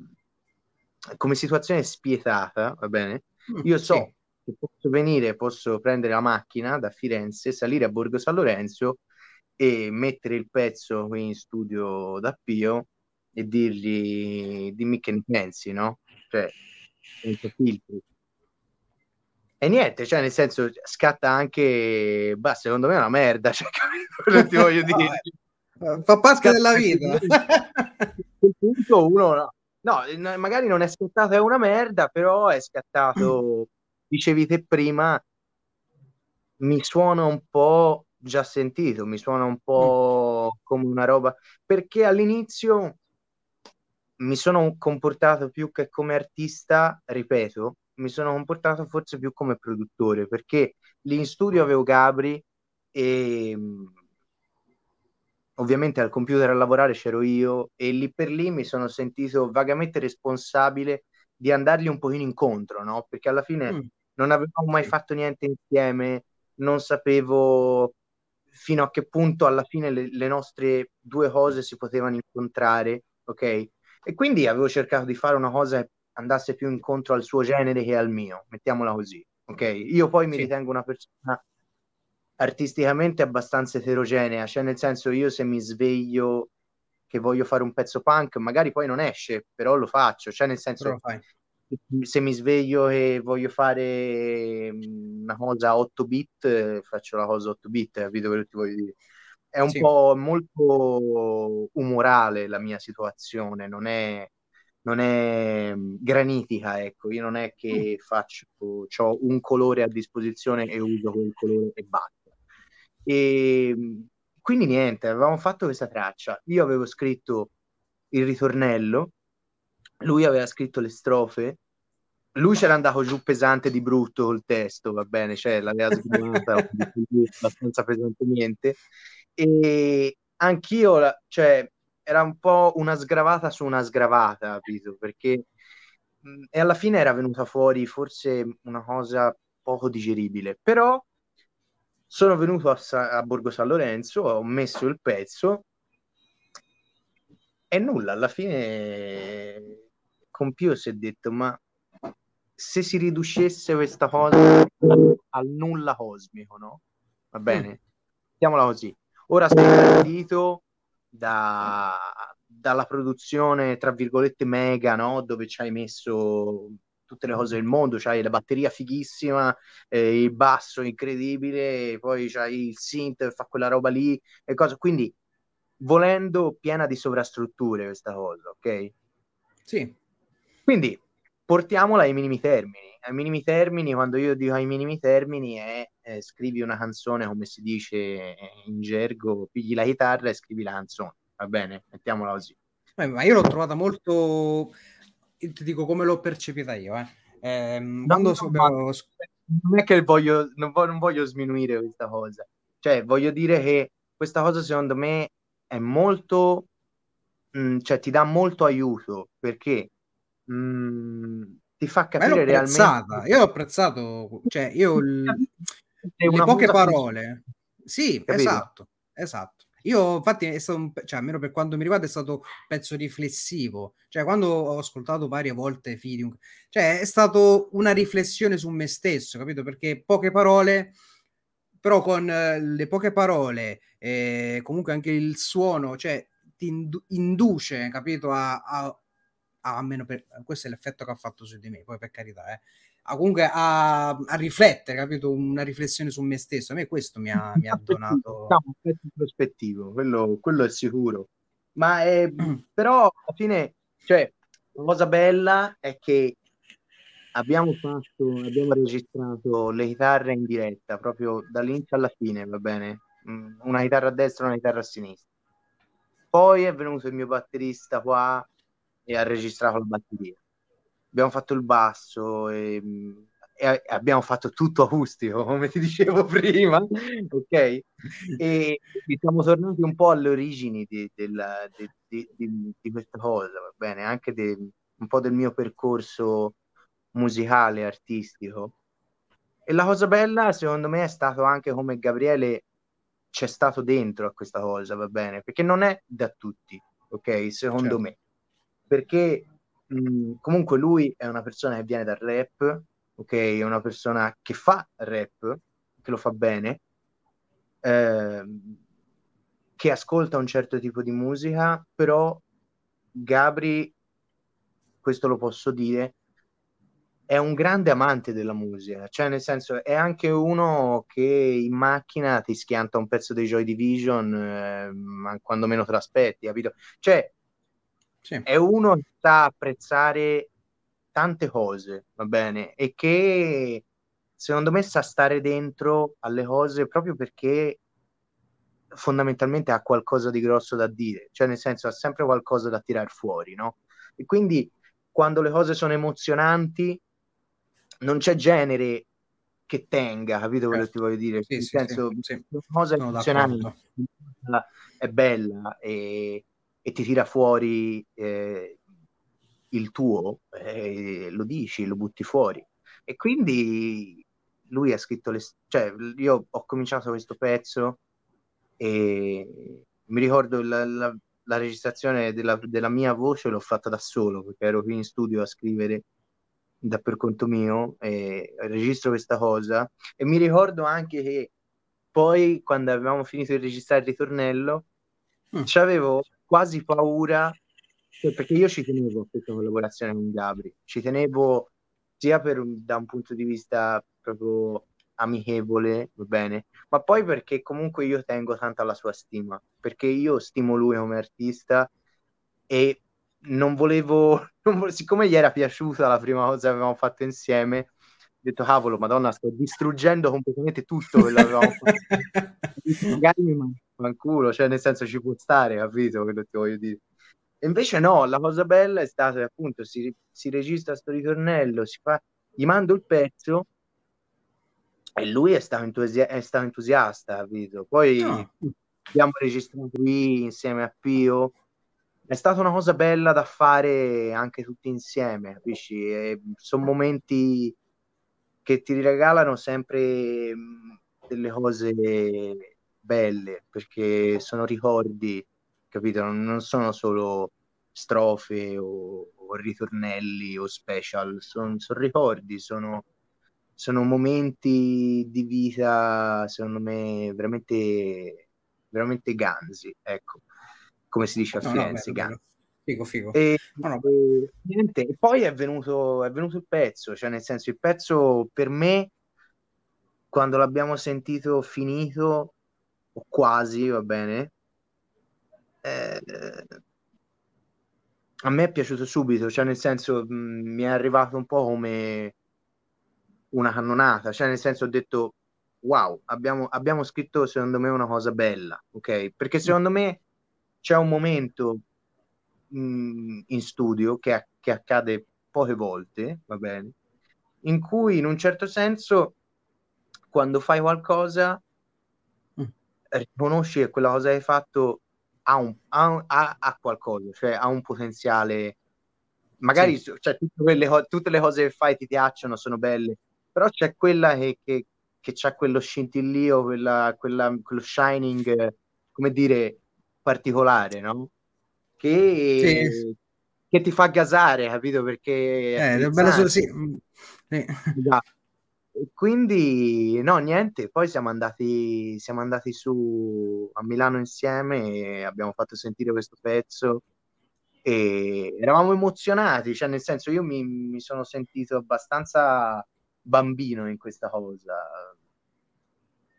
come situazione spietata, va bene? Mm, io so sì. che posso venire, posso prendere la macchina da Firenze, salire a Borgo San Lorenzo e mettere il pezzo qui in studio da Pio e dirgli dimmi che ne pensi, no? Cioè, senza filtri. E niente, cioè nel senso scatta anche, bah, secondo me è una merda, cioè, quello ti voglio dire. Fa parte della vita. A quel punto uno no. no, magari non è scattato è una merda, però è scattato, dicevi te prima, mi suona un po' già sentito, mi suona un po' come una roba, perché all'inizio mi sono comportato più che come artista, ripeto, mi sono comportato forse più come produttore, perché lì in studio avevo Gabri e ovviamente al computer a lavorare c'ero io e lì per lì mi sono sentito vagamente responsabile di andargli un pochino incontro, no? Perché alla fine mm. non avevamo mai fatto niente insieme, non sapevo fino a che punto alla fine le, le nostre due cose si potevano incontrare, ok? E quindi avevo cercato di fare una cosa che andasse più incontro al suo genere che al mio, mettiamola così, ok? Io poi mi sì. ritengo una persona artisticamente abbastanza eterogenea, cioè nel senso io se mi sveglio che voglio fare un pezzo punk, magari poi non esce, però lo faccio, cioè nel senso se mi sveglio e voglio fare mm, una cosa 8 bit, faccio la cosa 8 bit, capito quello che ti voglio dire? È un sì. po' molto umorale la mia situazione, non è, non è mm, granitica, ecco, io non è che mm. faccio, ho un colore a disposizione e uso quel colore e basta. E quindi niente, avevamo fatto questa traccia. Io avevo scritto il ritornello, lui aveva scritto le strofe, lui c'era andato giù pesante di brutto col testo, va bene, cioè l'aveva sgomata abbastanza pesantemente. E anch'io, cioè, era un po' una sgravata su una sgravata, capito? Perché mh, e alla fine era venuta fuori forse una cosa poco digeribile, però sono venuto a, Sa- a Borgo San Lorenzo, ho messo il pezzo e nulla, alla fine con Pio si è detto, ma se si riducesse questa cosa al nulla cosmico, no? Va bene? Mettiamola così. Ora sei partito da, dalla produzione, tra virgolette, mega, no? Dove ci hai messo tutte le cose del mondo, c'hai la batteria fighissima, eh, il basso incredibile, poi c'hai il synth, fa quella roba lì e cosa. Quindi, volendo, piena di sovrastrutture questa cosa, ok? Sì. Quindi, portiamola ai minimi termini. Ai minimi termini, quando io dico ai minimi termini, è eh, scrivi una canzone, come si dice in gergo, pigli la chitarra e scrivi la canzone, va bene? Mettiamola così. Eh, ma io l'ho trovata molto ti dico come l'ho percepita io. Eh. Eh, no, quando so, abbiamo... Non è che voglio, non, voglio, non voglio sminuire questa cosa, cioè voglio dire che questa cosa secondo me è molto, mh, mm, cioè ti dà molto aiuto perché mh, mm, ti fa capire realmente. Io l'ho apprezzato, cioè io l... le poche parole. Sì, Capito? esatto, esatto. Io, infatti, è stato un, cioè, almeno per quanto mi riguarda, è stato un pezzo riflessivo. Cioè, quando ho ascoltato varie volte Fidium, cioè, è stato una riflessione su me stesso, capito? Perché poche parole, però con eh, le poche parole, eh, comunque anche il suono, cioè, ti indu- induce, capito? A, a, almeno per, questo è l'effetto che ha fatto su di me, poi per carità, eh a, comunque a, a, riflettere, capito? Una riflessione su me stesso. A me questo mi ha, mi ha donato. un pezzo prospettivo, quello, quello, è sicuro. Ma è, però alla fine, cioè, la cosa bella è che abbiamo fatto, abbiamo registrato le chitarre in diretta proprio dall'inizio alla fine, va bene? Mm, una chitarra a destra e una chitarra a sinistra. Poi è venuto il mio batterista qua e ha registrato la batteria abbiamo fatto il basso e, e, abbiamo fatto tutto acustico, come ti dicevo prima, ok? E siamo tornati un po' alle origini di, della, di, di, di questa cosa, va bene? Anche un po' del mio percorso musicale, artistico. E la cosa bella, secondo me, è stato anche come Gabriele c'è stato dentro a questa cosa, va bene? Perché non è da tutti, ok? Secondo certo. me. Perché comunque lui è una persona che viene dal rap, ok? È una persona che fa rap, che lo fa bene, eh, che ascolta un certo tipo di musica, però Gabri, questo lo posso dire, è un grande amante della musica, cioè nel senso è anche uno che in macchina ti schianta un pezzo dei Joy Division eh, quando meno te l'aspetti, capito? Cioè sì. è uno che sa apprezzare tante cose, va bene, e che secondo me sa stare dentro alle cose proprio perché fondamentalmente ha qualcosa di grosso da dire, cioè nel senso ha sempre qualcosa da tirar fuori, no? E quindi quando le cose sono emozionanti non c'è genere che tenga, capito quello che ti voglio dire? Sì, nel sì, senso, sì, sì. una cosa emozionante è bella e, e, ti tira fuori eh, il tuo, eh, lo dici, lo butti fuori. E quindi lui ha scritto le... cioè io ho cominciato questo pezzo e mi ricordo la, la, la registrazione della, della, mia voce l'ho fatta da solo perché ero qui in studio a scrivere da per conto mio e registro questa cosa e mi ricordo anche che poi quando avevamo finito di registrare il ritornello mm. avevo quasi paura cioè, perché io ci tenevo a questa collaborazione con Gabri ci tenevo sia per, da un punto di vista proprio amichevole, va bene, ma poi perché comunque io tengo tanto alla sua stima, perché io stimo lui come artista e non volevo, non volevo siccome gli era piaciuta la prima cosa che avevamo fatto insieme, ho detto cavolo, madonna, sto distruggendo completamente tutto quello che avevamo fatto. Magari mi manculo, cioè nel senso ci può stare, capito quello che voglio dire. E invece no, la cosa bella è stata che appunto si, si registra sto ritornello, si fa, gli mando il pezzo e lui è stato, entusi- è stato entusiasta, capito? Poi no. abbiamo registrato qui insieme a Pio. È stata una cosa bella da fare anche tutti insieme, capisci? Sono momenti che ti regalano sempre delle cose belle, perché sono ricordi, capito? Non sono solo strofe o, o ritornelli o special, sono son ricordi, sono sono momenti di vita, secondo me, veramente, veramente ganzi, ecco, come si dice a no, Firenze, no, ganzi. Figo, figo. E, no, e, niente, e poi è venuto, è venuto il pezzo, cioè nel senso il pezzo per me, quando l'abbiamo sentito finito, o quasi, va bene, eh, a me è piaciuto subito, cioè nel senso mh, mi è arrivato un po' come una cannonata, cioè nel senso ho detto wow, abbiamo, abbiamo scritto secondo me una cosa bella, ok? Perché secondo me c'è un momento mh, mm, in studio che, che accade poche volte, va bene, in cui in un certo senso quando fai qualcosa mm. Riconosci che quella cosa che hai fatto ha, un, ha, ha, ha qualcosa, cioè ha un potenziale magari sì. cioè, tutte, quelle, tutte le cose che fai ti piacciono, sono belle, però c'è quella che, che, che ha quello scintillio, quella, quella, quello shining, come dire, particolare, no? Che, sì. che ti fa gasare, capito? Perché... È eh, bello so, sì. Eh. Quindi, no, niente, poi siamo andati, siamo andati su a Milano insieme e abbiamo fatto sentire questo pezzo e eravamo emozionati, cioè nel senso io mi, mi sono sentito abbastanza bambino in questa cosa.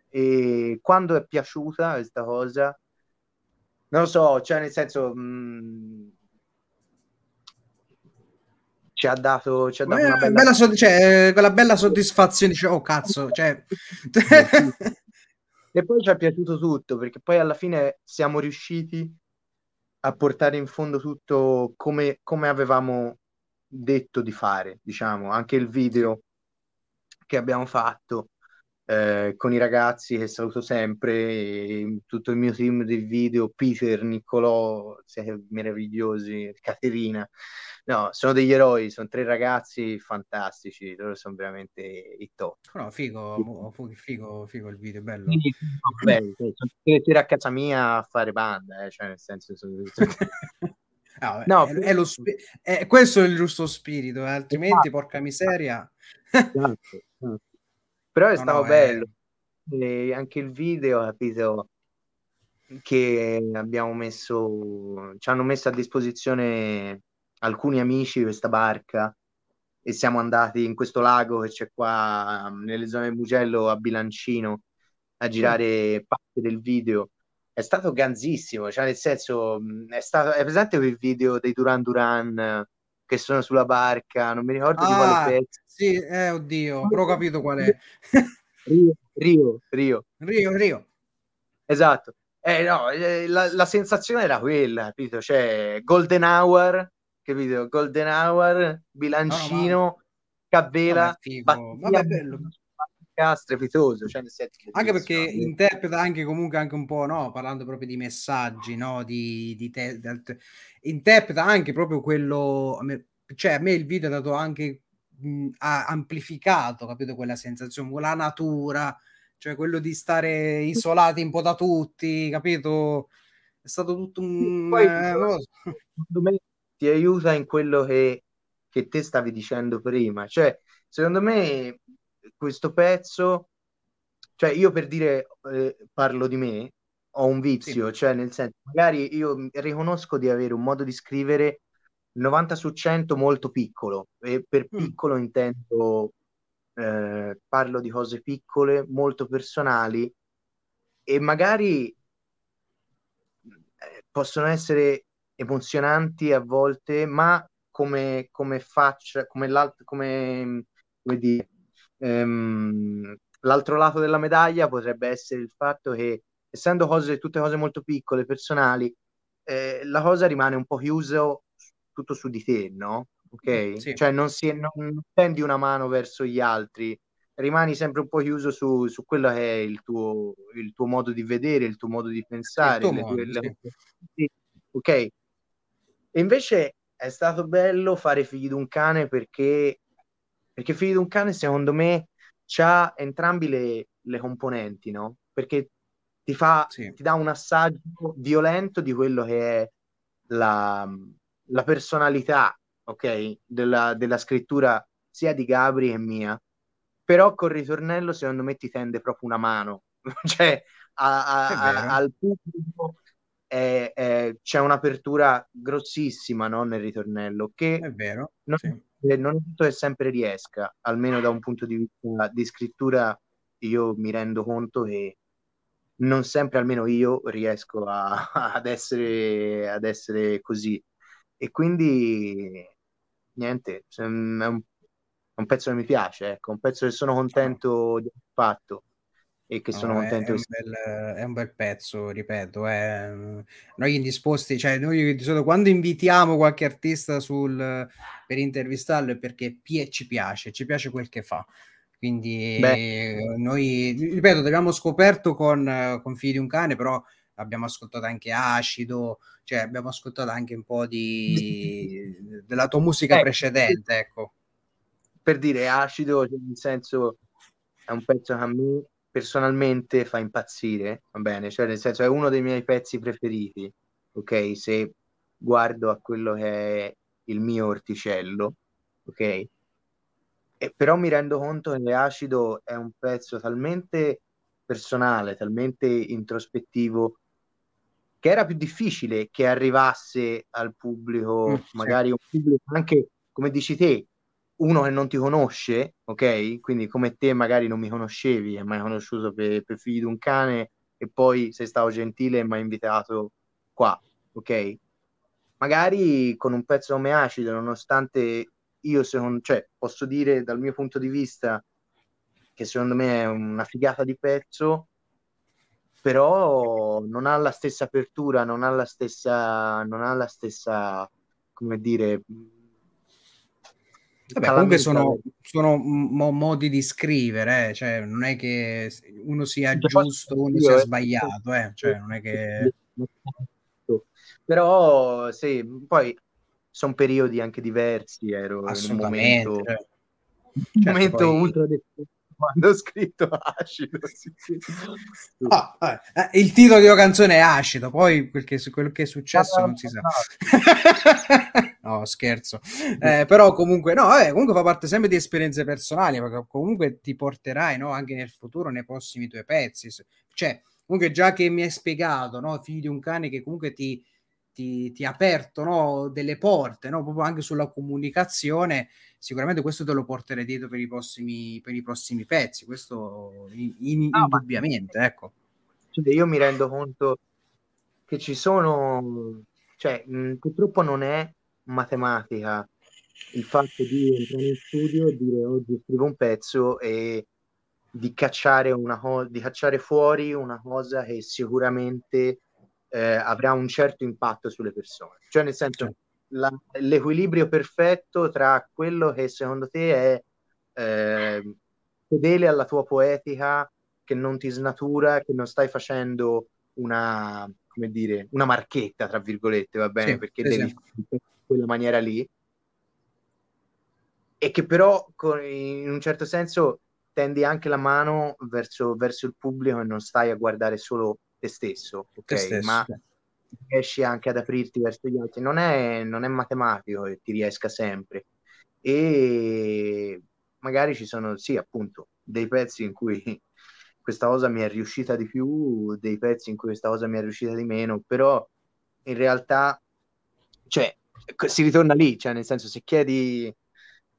E quando è piaciuta questa cosa, non lo so, cioè nel senso... Mh, mm, ci ha dato, ci ha dato una bella... bella so- cioè, quella bella soddisfazione, dice, oh cazzo, cioè... e poi ci è piaciuto tutto, perché poi alla fine siamo riusciti a portare in fondo tutto come, come avevamo detto di fare, diciamo, anche il video che abbiamo fatto eh, con i ragazzi che saluto sempre, tutto il mio team di video, Peter, Niccolò, siete meravigliosi, Caterina. No, sono degli eroi, sono tre ragazzi fantastici, loro sono veramente i top. No, figo, figo, figo il video, bello. Sì, bello sono tutti a casa mia a fare banda, eh, cioè nel senso... Sono... no, no, è, è, lo spi- è, questo è il giusto spirito, eh, altrimenti, esatto. porca miseria esatto. Però è no, stato no, bello. È... Anche il video, capito? Che abbiamo messo, ci hanno messo a disposizione alcuni amici questa barca e siamo andati in questo lago che c'è qua nelle zone del Mugello a Bilancino a girare parte del video. È stato ganzissimo, cioè nel senso, è stato, è presente quel video dei Duran Duran che sono sulla barca, non mi ricordo ah, di quale ah, pezzo. Sì, eh, oddio, però ho capito qual è. Rio, Rio, Rio. Rio, Rio. Esatto. Eh, no, eh, la, la, sensazione era quella, capito? Cioè, Golden Hour, capito? Golden Hour, bilancino, no, no, Cabela, Vabbè, bello. Strepitoso. Cioè anche perché interpreta anche comunque anche un po', no? Parlando proprio di messaggi, no? Di, di te, di interpreta anche proprio quello. A me, cioè, a me il video ha dato anche mh, ha amplificato, capito? Quella sensazione, quella natura, cioè quello di stare isolati un po' da tutti, capito? È stato tutto un. Poi, eh, secondo me ti aiuta in quello che, che te stavi dicendo prima. Cioè, secondo me questo pezzo, cioè io per dire, eh, parlo di me, ho un vizio, sì. cioè nel senso, magari io riconosco di avere un modo di scrivere 90 su 100 molto piccolo e per mm. piccolo mm. intendo eh, parlo di cose piccole, molto personali e magari eh, possono essere emozionanti a volte, ma come, come faccia, come, l'altro, come, come dire, ehm, l'altro lato della medaglia potrebbe essere il fatto che, essendo cose, tutte cose molto piccole, personali, eh, la cosa rimane un po' chiusa tutto su di te, no? Ok? Sì. Cioè non, si, non, non tendi una mano verso gli altri, rimani sempre un po' chiuso su, su quello che è il tuo, il tuo, modo di vedere, il tuo modo di pensare. Le tue, le... Sì. Ok, e invece è stato bello fare Figli d'un cane perché, perché Figli d'un cane, secondo me, ha entrambi le, le componenti, no? Perché ti, fa, sì. ti dà un assaggio violento di quello che è la, la personalità, ok, della, della scrittura sia di Gabri che mia, però col ritornello secondo me ti tende proprio una mano, cioè a, a, al pubblico è, è, c'è un'apertura grossissima no, nel ritornello che è vero, non, sì. Non è tutto che sempre riesca, almeno da un punto di vista di scrittura io mi rendo conto che non sempre, almeno io, riesco a, ad, essere, ad essere così. E quindi niente, è un, un pezzo che mi piace, ecco, un pezzo che sono contento di aver fatto e che sono no, contento. È, un bel, è un bel pezzo, ripeto. È... Noi indisposti, cioè noi di solito quando invitiamo qualche artista sul, per intervistarlo è perché ci piace, ci piace quel che fa. Quindi Beh. noi, ripeto, abbiamo scoperto con, con Figli di un cane, però abbiamo ascoltato anche Acido, cioè abbiamo ascoltato anche un po' di, della tua musica eh, precedente, ecco. Per dire Acido, cioè, nel senso, è un pezzo che a me personalmente fa impazzire, va bene? Cioè, nel senso, è uno dei miei pezzi preferiti, ok? Se guardo a quello che è il mio orticello, ok? E però mi rendo conto che Acido è un pezzo talmente personale, talmente introspettivo, che era più difficile che arrivasse al pubblico, mm, magari un pubblico anche, come dici te, uno che non ti conosce, ok? Quindi come te magari non mi conoscevi, e mi hai conosciuto per, per figli di un cane e poi sei stato gentile e mi hai invitato qua, ok? Magari con un pezzo come acido, nonostante io secondo, cioè, posso dire dal mio punto di vista che secondo me è una figata di pezzo, però non ha la stessa apertura, non ha la stessa, non ha la stessa, come dire, Vabbè, comunque sono, sono mo- modi di scrivere, eh? cioè non è che uno sia giusto, uno sia eh. sbagliato, eh? cioè non è che... Però sì, poi sono periodi anche diversi, ero in un momento, cioè. un certo, momento poi... ultra quando ho scritto acido. Sì, sì. Ah, eh, il titolo di una canzone è acido, poi quel che, quello che è successo ah, non si sa. no, scherzo. Eh, però comunque, no, eh, comunque fa parte sempre di esperienze personali, perché comunque ti porterai, no, anche nel futuro, nei prossimi tuoi pezzi. Cioè, comunque già che mi hai spiegato, no, figli di un cane che comunque ti, ti, ti ha aperto no, delle porte, no, proprio anche sulla comunicazione, sicuramente questo te lo porterei dietro per i prossimi, per i prossimi pezzi, questo in, in, no, indubbiamente, ecco. Cioè, io mi rendo conto che ci sono, cioè, mh, purtroppo non è matematica il fatto di entrare in studio e dire oggi scrivo un pezzo e di cacciare, una co- di cacciare fuori una cosa che sicuramente eh, avrà un certo impatto sulle persone. Cioè, nel senso, certo. la, l'equilibrio perfetto tra quello che secondo te è eh, fedele alla tua poetica, che non ti snatura, che non stai facendo una, come dire, una marchetta, tra virgolette, va bene, sì, perché esatto. devi quella maniera lì, e che però con, in un certo senso tendi anche la mano verso, verso, il pubblico e non stai a guardare solo te stesso, ok? Te stesso, Ma riesci anche ad aprirti verso gli altri. Non è, non è matematico che ti riesca sempre. E magari ci sono, sì, appunto, dei pezzi in cui questa cosa mi è riuscita di più, dei pezzi in cui questa cosa mi è riuscita di meno, però in realtà, cioè, si ritorna lì, cioè nel senso se chiedi,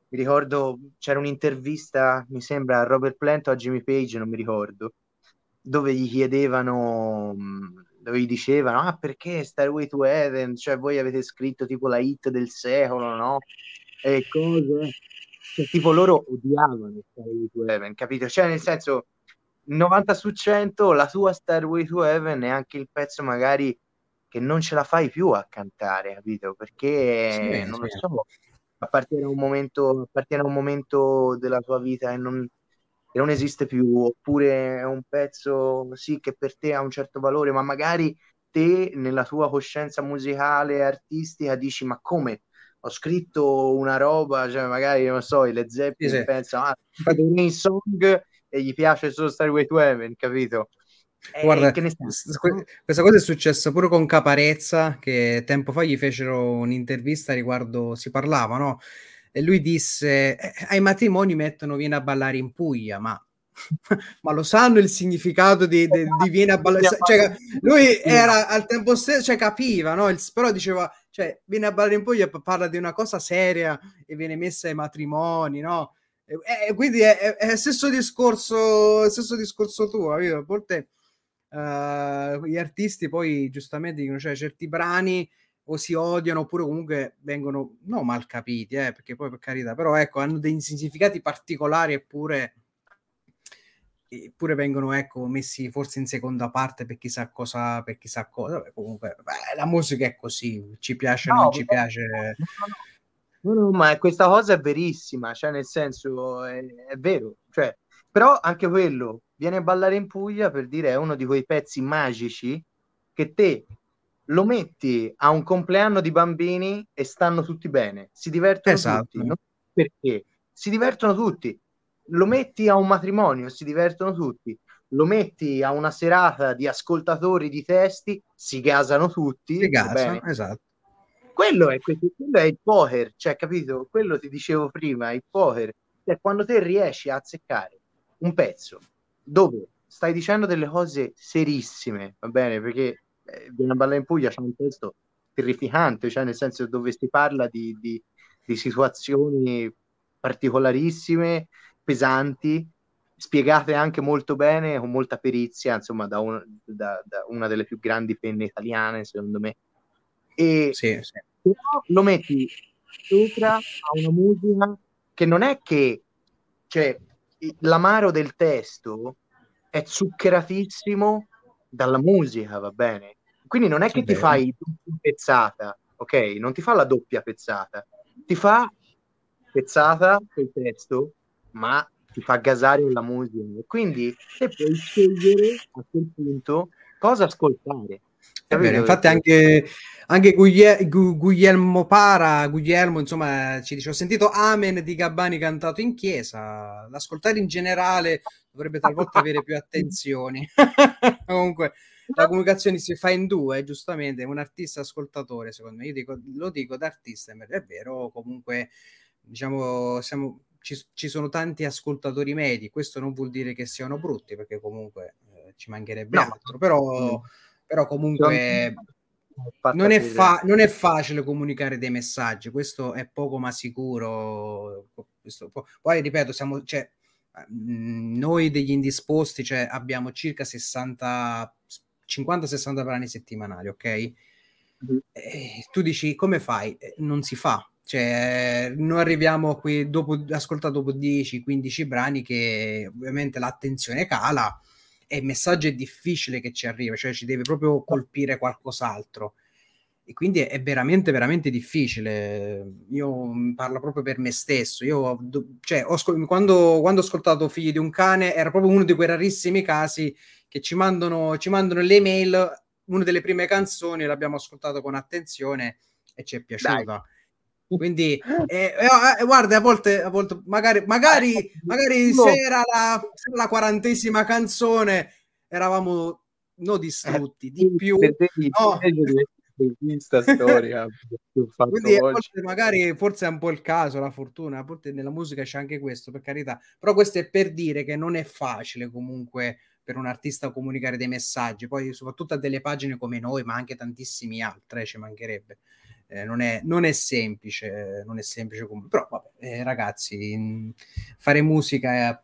mi ricordo, c'era un'intervista, mi sembra, a Robert Plant o a Jimmy Page, non mi ricordo, dove gli chiedevano, dove gli dicevano, ah perché Starway to Heaven, cioè voi avete scritto tipo la hit del secolo, no? E cose, cioè tipo loro odiavano Starway to Heaven, capito? Cioè nel senso 90 su 100 la tua Starway to Heaven è anche il pezzo magari che non ce la fai più a cantare, capito? Perché sì, non sì. lo so, appartiene a un momento, appartiene a un momento della tua vita e non, e non esiste più, oppure è un pezzo sì che per te ha un certo valore, ma magari te nella tua coscienza musicale e artistica dici ma come ho scritto una roba, cioè magari non so, i Led Zeppelin sì, pensano ah, un song e gli piace solo Starway to Heaven, capito? Eh, Guarda, questa cosa è successa pure con Caparezza, che tempo fa gli fecero un'intervista riguardo, si parlava, no? E lui disse, eh, ai matrimoni mettono viene a ballare in Puglia, ma ma lo sanno il significato di, di, di viene a ballare cioè, lui era al tempo stesso cioè capiva no? il, però diceva cioè viene a ballare in Puglia parla di una cosa seria e viene messa ai matrimoni no e, quindi è, è, stesso discorso, stesso discorso tuo, capito? A volte uh, gli artisti poi giustamente dicono, cioè certi brani o si odiano oppure comunque vengono no mal capiti, eh, perché poi per carità, però ecco, hanno dei significati particolari eppure eppure vengono ecco messi forse in seconda parte per chissà cosa per chissà cosa Vabbè, comunque beh, la musica è così ci piace o no, non ci piace. no, no, No, no, ma questa cosa è verissima, cioè nel senso è, è, vero, cioè, però anche quello viene a ballare in Puglia per dire è uno di quei pezzi magici che te lo metti a un compleanno di bambini e stanno tutti bene, si divertono esatto. tutti, no? perché? Si divertono tutti, lo metti a un matrimonio, si divertono tutti, lo metti a una serata di ascoltatori di testi, si gasano tutti, si gasano, esatto quello è, quello è il poker, cioè, capito? Quello ti dicevo prima, il poker. Cioè, quando te riesci a azzeccare un pezzo dove stai dicendo delle cose serissime, va bene? Perché eh, una balla in Puglia c'è un testo terrificante, cioè nel senso dove si parla di, di, di situazioni particolarissime, pesanti, spiegate anche molto bene, con molta perizia, insomma, da, un, da, da una delle più grandi penne italiane, secondo me. E sì, sì. lo metti sopra a una musica che non è che cioè, l'amaro del testo è zuccheratissimo dalla musica, va bene? Quindi non è che ti fai pezzata, ok? Non ti fa la doppia pezzata, ti fa pezzata col testo, ma ti fa gasare la musica. Quindi te puoi scegliere a quel punto cosa ascoltare. È vero, infatti anche, anche Guglielmo Para, Guglielmo, insomma, ci dice, ho sentito Amen di Gabbani cantato in chiesa, l'ascoltare in generale dovrebbe talvolta avere più attenzioni. Comunque, la comunicazione si fa in due, giustamente, un artista ascoltatore, secondo me, io dico, lo dico da artista, è vero, comunque, diciamo, siamo, ci, ci, sono tanti ascoltatori medi, questo non vuol dire che siano brutti, perché comunque eh, ci mancherebbe no, altro, però, mm. Però comunque non è, fa- non è, facile comunicare dei messaggi, questo è poco ma sicuro. Questo, poi ripeto, siamo, cioè, mm, noi degli indisposti cioè, abbiamo circa 60, 50-60 brani settimanali, ok? E tu dici come fai? Eh, non si fa, cioè, noi arriviamo qui dopo ascoltato dopo 10-15 brani che ovviamente l'attenzione cala e il messaggio è difficile che ci arriva, cioè ci deve proprio colpire qualcos'altro. E quindi è veramente, veramente difficile. Io parlo proprio per me stesso. Io, cioè, ho, quando, quando ho ascoltato Figli di un cane, era proprio uno di quei rarissimi casi che ci mandano, ci mandano le mail. Una delle prime canzoni l'abbiamo ascoltato con attenzione e ci è piaciuta. Dai quindi, eh, eh, guarda, a volte, a volte magari, magari, eh, magari no. se, era la, se era la quarantesima canzone, eravamo no distrutti, di eh, più. No. questa storia quindi volte, magari forse è un po' il caso la fortuna a volte nella musica c'è anche questo per carità però questo è per dire che non è facile comunque per un artista comunicare dei messaggi poi soprattutto a delle pagine come noi ma anche tantissimi altre ci mancherebbe eh, non, è, non, è, semplice, non è semplice comunque. Però, vabbè, eh, ragazzi, in, fare musica è,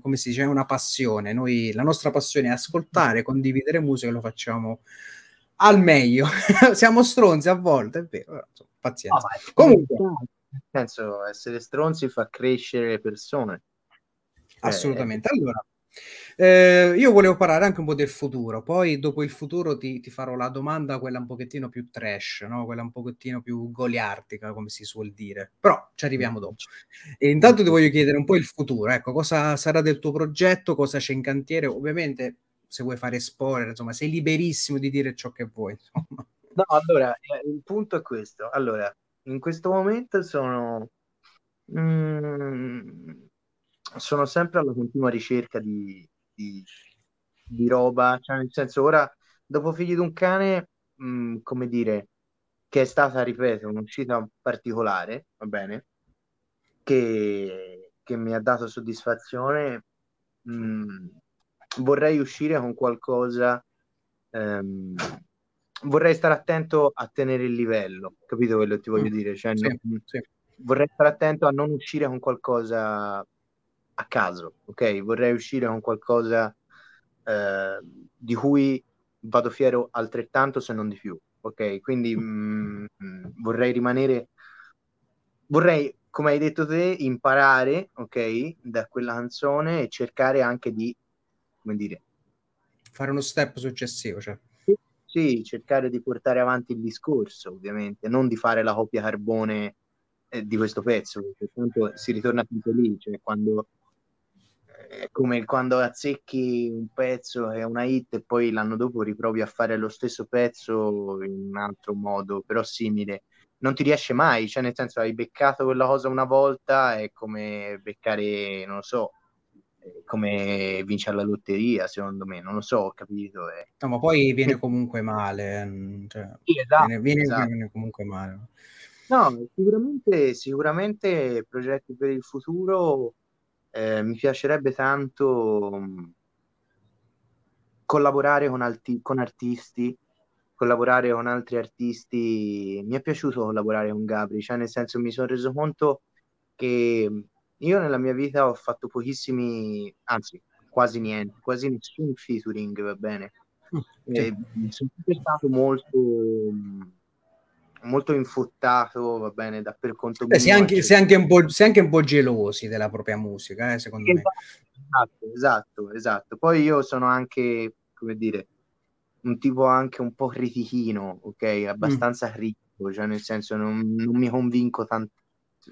come si dice, è una passione. Noi, la nostra passione è ascoltare, condividere musica, lo facciamo al meglio. Siamo stronzi a volte, è vero, insomma, pazienza. No, comunque, nel senso, essere stronzi fa crescere le persone. Assolutamente. Allora, eh, io volevo parlare anche un po' del futuro, poi dopo il futuro ti, ti, farò la domanda, quella un pochettino più trash, no? quella un pochettino più goliartica, come si suol dire, però ci arriviamo dopo. E intanto ti voglio chiedere un po' il futuro, ecco, cosa sarà del tuo progetto, cosa c'è in cantiere, ovviamente se vuoi fare spoiler, insomma, sei liberissimo di dire ciò che vuoi. Insomma. No, allora, eh, il punto è questo. Allora, in questo momento sono... Mm, sono sempre alla continua ricerca di, di, di roba, cioè nel senso ora dopo Figli di un cane, mh, mm, come dire, che è stata, ripeto, un'uscita particolare, va bene, che, che mi ha dato soddisfazione, mh, mm, vorrei uscire con qualcosa, ehm, vorrei stare attento a tenere il livello, capito quello che ti voglio mm, dire? Cioè, sì, non, sì. Vorrei stare attento a non uscire con qualcosa a caso, ok? Vorrei uscire con qualcosa eh, di cui vado fiero altrettanto se non di più, ok? Quindi mh, mm, vorrei rimanere, vorrei, come hai detto te, imparare, ok, da quella canzone e cercare anche di, come dire, fare uno step successivo, cioè. Sì, cercare di portare avanti il discorso, ovviamente, non di fare la copia carbone eh, di questo pezzo, perché tanto si ritorna sempre lì, cioè quando è come quando azzecchi un pezzo e una hit e poi l'anno dopo riprovi a fare lo stesso pezzo in un altro modo, però simile. Non ti riesce mai, cioè nel senso hai beccato quella cosa una volta, è come beccare, non lo so, come vincere la lotteria, secondo me, non lo so, ho capito. È... No, ma poi viene comunque male, mm, cioè, sì, esatto, viene, viene, esatto. viene, comunque male. No, sicuramente, sicuramente progetti per il futuro eh, mi piacerebbe tanto mm, collaborare con, alti- con artisti, collaborare con altri artisti. Mi è piaciuto collaborare con Gabri, cioè nel senso mi sono reso conto che io nella mia vita ho fatto pochissimi, anzi quasi niente, quasi nessun featuring, va bene. Mm, sì. sono sempre stato molto mm, molto infuttato, va bene, da per conto Beh, mio. Sei anche, sei, anche sei anche, un po', gelosi della propria musica, eh, secondo esatto, me. Esatto, esatto, esatto. Poi io sono anche, come dire, un tipo anche un po' critichino, ok? Abbastanza mm. critico, cioè nel senso non, non mi convinco tanto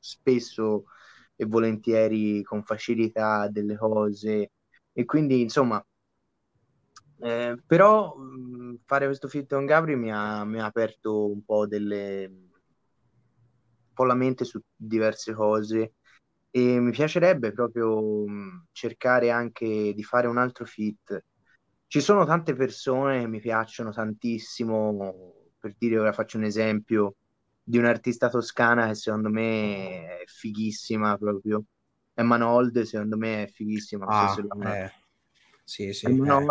spesso e volentieri con facilità delle cose e quindi insomma eh, però mh, fare questo fit con Gabri mi ha, mi ha, aperto un po' delle un po' la mente su diverse cose e mi piacerebbe proprio mh, cercare anche di fare un altro fit ci sono tante persone che mi piacciono tantissimo, per dire, ora faccio un esempio di un'artista toscana che secondo me è fighissima proprio. Emma Nold secondo me è fighissima. Ah, eh. Sì, sì. Eh. Nold,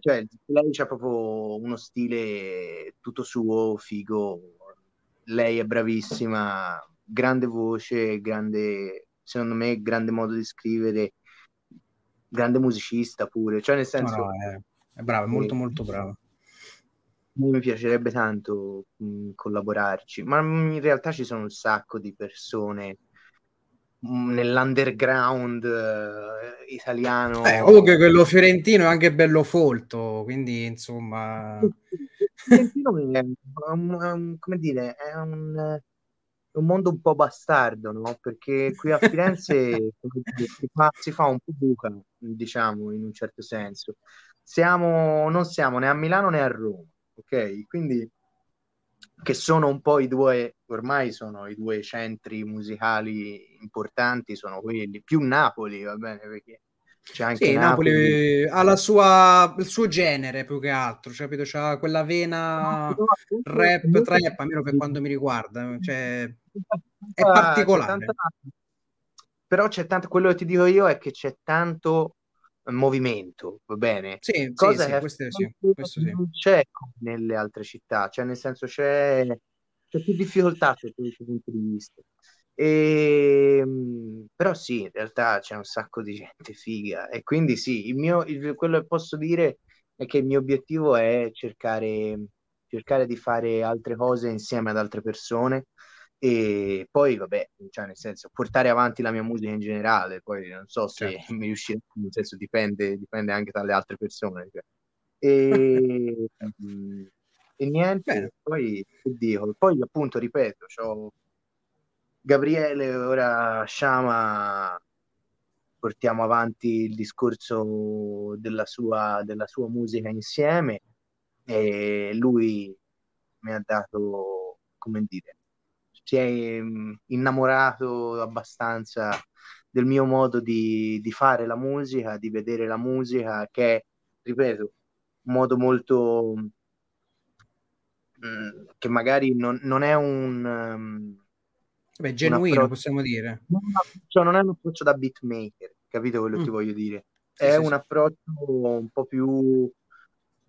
cioè, lei c'ha proprio uno stile tutto suo, figo. Lei è bravissima, grande voce, grande, secondo me, grande modo di scrivere, grande musicista pure. Cioè, nel senso... No, no, è, è brava, è molto molto brava mi piacerebbe tanto mh, collaborarci, ma in realtà ci sono un sacco di persone nell'underground uh, italiano. Eh, comunque quello fiorentino è anche bello folto, quindi insomma... Fiorentino è un, un, come dire, è un, un mondo un po' bastardo, no? Perché qui a Firenze si, fa, si fa un po' buca, diciamo, in un certo senso. Siamo, non siamo né a Milano né a Roma ok? Quindi che sono un po' i due, ormai sono i due centri musicali importanti, sono quelli, più Napoli, va bene, perché c'è anche sì, Napoli. Napoli ha la sua, il suo genere più che altro, cioè, capito? C'ha quella vena rap, trap, almeno per quanto mi riguarda, cioè, è particolare. C'è tanta, però c'è tanto, quello che ti dico io è che c'è tanto movimento, va bene? Sì, Cosa sì, sì, questo, sì, questo sì. non c'è nelle altre città, cioè nel senso c'è, c'è più difficoltà da questo punto di vista. E, ehm, però sì, in realtà c'è un sacco di gente figa e quindi sì, il mio, il, quello che posso dire è che il mio obiettivo è cercare, cercare di fare altre cose insieme ad altre persone e poi vabbè, cioè nel senso portare avanti la mia musica in generale, poi non so se certo. mi riuscirò, nel senso dipende, dipende anche dalle altre persone. Cioè. E, e, niente, poi che dico, poi appunto ripeto, c'ho Gabriele, ora Shama, portiamo avanti il discorso della sua, della sua musica insieme e lui mi ha dato, come dire, si è mm, innamorato abbastanza del mio modo di, di, fare la musica, di vedere la musica, che è, ripeto, un modo molto mm, che magari non, non è un um, Beh, genuino, possiamo dire. Non, cioè, non è un approccio da beatmaker, capito quello mm. che voglio dire? Sì, è sì, un sì. approccio un po' più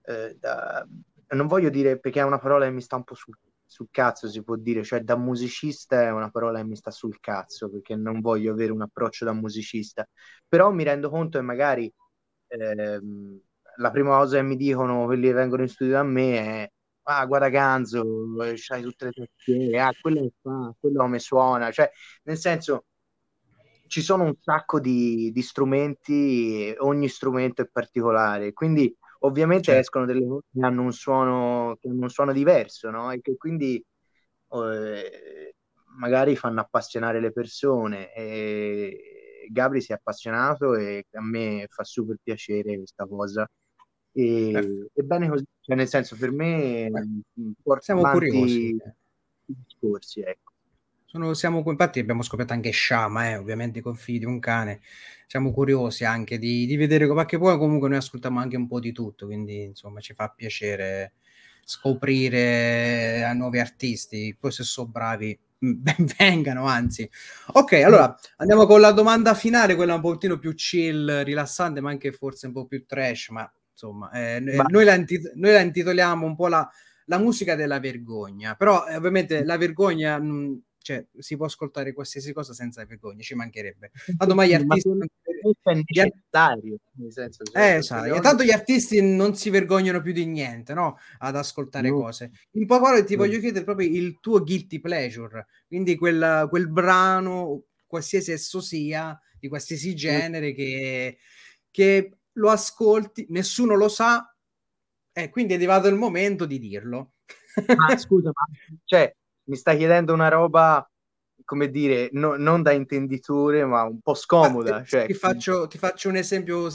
eh, da, non voglio dire perché è una parola che mi sta un po' sul sul cazzo si può dire, cioè da musicista è una parola che mi sta sul cazzo perché non voglio avere un approccio da musicista, però mi rendo conto che magari ehm, la prima cosa che mi dicono quelli che vengono in studio da me è ah guarda Ganzo, c'hai tutte le tastiere, ah quello che fa, quello come suona, cioè nel senso ci sono un sacco di, di strumenti, ogni strumento è particolare, quindi Ovviamente certo. escono delle voci che hanno un suono, hanno un suono diverso, no? E che quindi eh, magari fanno appassionare le persone. E Gabri si è appassionato e a me fa super piacere questa cosa. E, certo. è bene così, cioè nel senso per me porta siamo curiosi. i discorsi, ecco. Sono, siamo, infatti abbiamo scoperto anche Shama, eh, ovviamente con figli di un cane. Siamo curiosi anche di, di vedere, perché poi comunque noi ascoltiamo anche un po' di tutto, quindi insomma ci fa piacere scoprire a nuovi artisti. Poi se sono bravi, ben vengano, anzi. Ok, allora andiamo con la domanda finale, quella un pochettino più chill, rilassante, ma anche forse un po' più trash, ma insomma, eh, ma... Noi, la intit- noi, la intitoliamo un po' la, la musica della vergogna, però eh, ovviamente la vergogna... Mh, cioè, si può ascoltare qualsiasi cosa senza vergogna, ci mancherebbe. Tanto mai gli artisti... è necessario, nel senso, cioè, eh, esatto. Tanto gli artisti non si vergognano più di niente, no? Ad ascoltare no. cose. In poche parole ti no. voglio chiedere proprio il tuo guilty pleasure, quindi quel, quel brano, qualsiasi esso sia, di qualsiasi genere, che, che lo ascolti, nessuno lo sa, e quindi è arrivato il momento di dirlo. Ma scusa, ma cioè, mi sta chiedendo una roba, come dire, no, non da intenditore, ma un po' scomoda. Ah, cioè... ti, faccio, ti, faccio, un esempio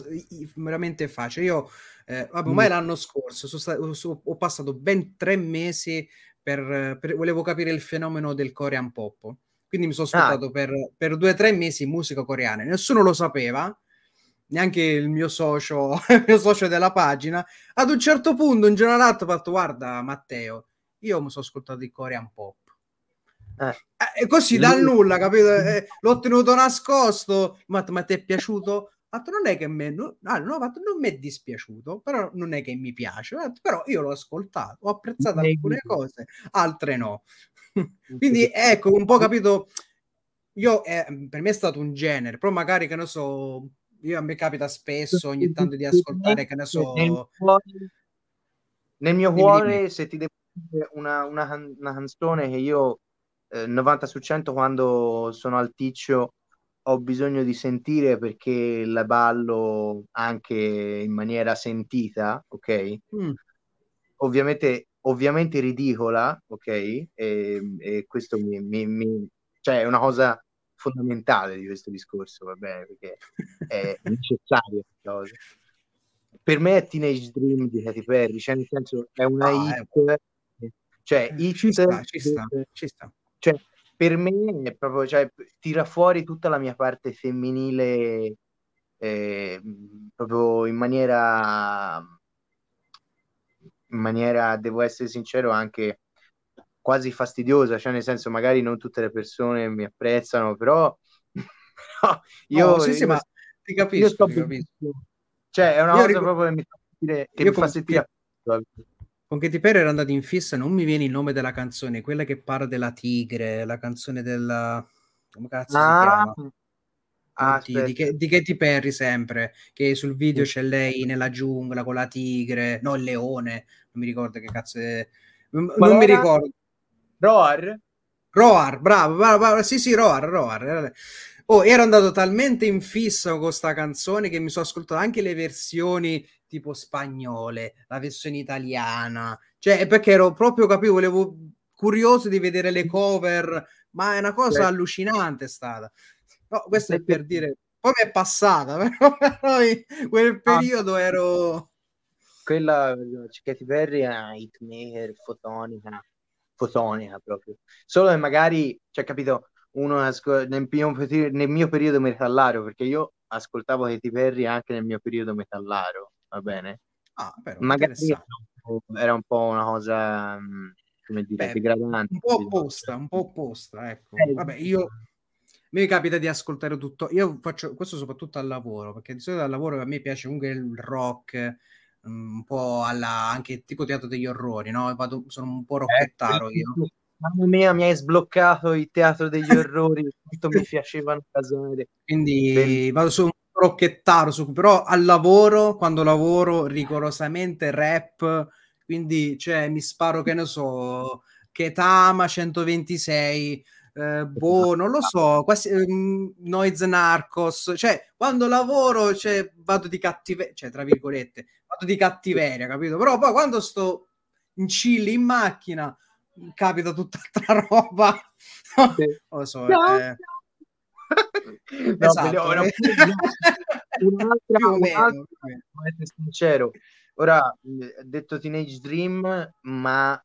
veramente facile. Io, eh, vabbè, ormai mm. l'anno scorso sta- so, ho passato ben tre mesi per, per, volevo capire il fenomeno del Korean pop. Quindi mi sono ascoltato ah. per, per due o tre mesi musica coreana. Nessuno lo sapeva neanche il mio socio, il mio socio della pagina. Ad un certo punto, un giorno l'altro, ho fatto: Guarda, Matteo, io mi sono ascoltato il Korean Pop. Eh. Eh, e così dal nulla, capito? Eh, l'ho tenuto nascosto. Ma, ma ti è piaciuto? Fatto, non è che me, no, ah, no, fatto, non mi è dispiaciuto, però non è che mi piace. Fatto, però io l'ho ascoltato, ho apprezzato alcune cose, altre no. Quindi ecco, un po' capito. Io, eh, per me è stato un genere, però magari che ne so, io a me capita spesso ogni tanto di ascoltare, che ne so. Nel mio cuore, se ti devo dire una, una, una canzone che io eh, 90 su 100 quando sono al ticcio ho bisogno di sentire perché la ballo anche in maniera sentita, ok? Mm. Ovviamente, ovviamente ridicola, ok? E, e questo mi, mi, mi, cioè è una cosa fondamentale di questo discorso, va bene? Perché è necessaria. Per me è Teenage Dream di Katy Perry, cioè nel senso è una ah, hit, eh. cioè eh, hit ci sta, ci sta, ci sta. Cioè, per me è proprio, cioè, tira fuori tutta la mia parte femminile eh, proprio in maniera, in maniera, devo essere sincero, anche quasi fastidiosa, cioè nel senso magari non tutte le persone mi apprezzano, però, però io, oh, sì, io, sì, ma ti capisco, ti capisco. Cioè è una io cosa ricordo... proprio che mi fa sentire, che mi fa sentire con Katy Perry era andato in fissa, non mi viene il nome della canzone, quella che parla della tigre, la canzone della... come cazzo ah. si chiama? Ah, di, di, di, Katy Perry sempre, che sul video c'è lei nella giungla con la tigre, no il leone, non mi ricordo che cazzo è... Non, non mi ricordo. Roar? Roar, bravo, bravo, bravo, sì sì, Roar, Roar. Oh, ero andato talmente in fissa con questa canzone che mi sono ascoltato anche le versioni tipo spagnole, la versione italiana, cioè perché ero proprio capivo, volevo curioso di vedere le cover, ma è una cosa sì. allucinante stata. No, questo è per dire, poi mi è passata, però, però in quel periodo ah, ero quella Katy Perry è una hitmaker fotonica, fotonica proprio. Solo che magari, cioè capito, uno nel mio, nel mio periodo metallario, perché io ascoltavo Katy Perry anche nel mio periodo metallario va bene? Ah, però, Magari era un po' una cosa, mm, come dire, Beh, degradante. Un po' opposta, un po' opposta, ecco. Eh, Vabbè, io mi capita di ascoltare tutto. Io faccio questo soprattutto al lavoro, perché di solito al lavoro a me piace comunque il rock, mm, un po' alla, anche tipo teatro degli orrori, no? Vado, sono un po' rocchettaro eh, io. Mamma mia, mi hai sbloccato il teatro degli orrori, quanto mi piacevano casare. Quindi Bellissimo. vado su rocchettaro, su, però al lavoro, quando lavoro rigorosamente rap, quindi cioè, mi sparo che ne so, Ketama 126, eh, boh, non lo so, quasi, um, Noise Narcos, cioè quando lavoro cioè, vado di cattiveria, cioè tra virgolette, vado di cattiveria, capito? Però poi quando sto in chill in macchina capita tutta altra roba. Non lo so, no, eh no, esatto. ora, un'altra, un'altra, essere sincero, ora detto Teenage Dream, ma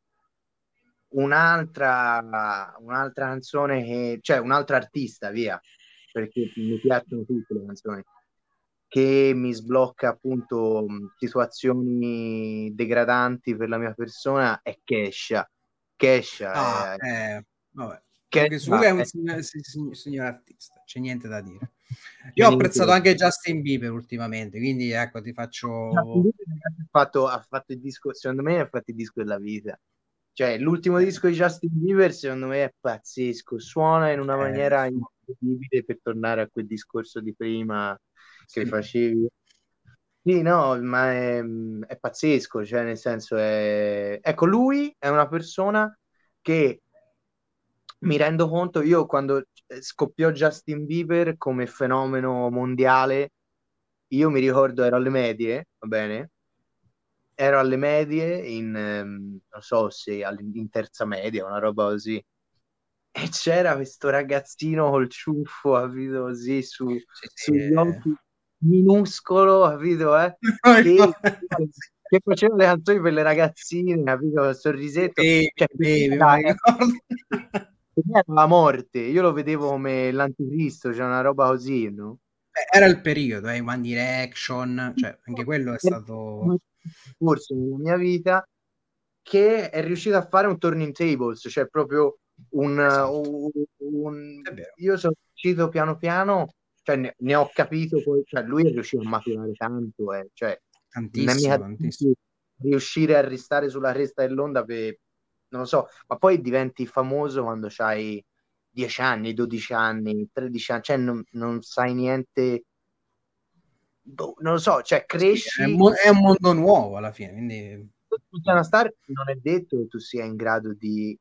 un'altra, un'altra canzone che, cioè un'altra artista, via, perché mi piacciono tutte le canzoni, che mi sblocca appunto situazioni degradanti per la mia persona è Kesha. Kesha ah, è, eh, vabbè che anche su lui è un signor, signor, signor, artista, c'è niente da dire. Io ho apprezzato anche Justin Bieber ultimamente, quindi ecco ti faccio... Ha fatto, ha fatto il disco, secondo me ha fatto il disco della vita. Cioè, l'ultimo disco di Justin Bieber secondo me è pazzesco, suona in una eh, maniera incredibile per tornare a quel discorso di prima che sì. facevi. Sì, no, ma è, è pazzesco, cioè nel senso è... Ecco, lui è una persona che mi rendo conto, io quando eh, scoppiò Justin Bieber come fenomeno mondiale, io mi ricordo ero alle medie, va bene? Ero alle medie in, um, non so se in terza media, una roba così. E c'era questo ragazzino col ciuffo, capito, così, su, sì, sugli occhi, minuscolo, capito, eh? che, che faceva le canzoni per le ragazzine, capito, il sorrisetto. Baby, cioè, me era la morte, io lo vedevo come l'anticristo, cioè una roba così, no? era il periodo, eh, One Direction, cioè anche quello è stato... Forse nella mia vita che è riuscito a fare un turning tables, cioè proprio un... Esatto. un. Io sono uscito piano piano, cioè ne, ne, ho capito poi, cioè lui è riuscito a maturare tanto, eh, cioè tantissimo, tantissimo. riuscire a restare sulla cresta dell'onda per, non lo so, ma poi diventi famoso quando hai 10 anni, 12 anni, 13 anni, cioè non, non sai niente, boh, non lo so, cioè cresci... Sì, è, mo- è, un mondo nuovo alla fine, quindi... Star non è detto che tu sia in grado di,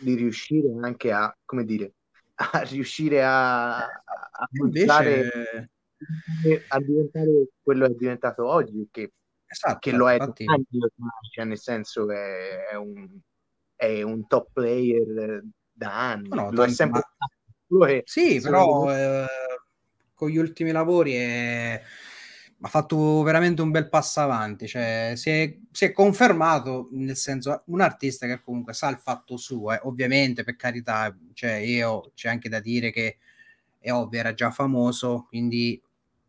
di riuscire anche a, come dire, a riuscire a, a, Invece... a diventare quello che è diventato oggi, che, esatto, che lo è infatti... cioè nel senso è, è, un, è un top player da anni, no, lo è sempre ma... Sì, però eh, con gli ultimi lavori è... ha fatto veramente un bel passo avanti, cioè si è, si è, confermato nel senso un artista che comunque sa il fatto suo, eh. ovviamente per carità, cioè io c'è anche da dire che è ovvio, era già famoso, quindi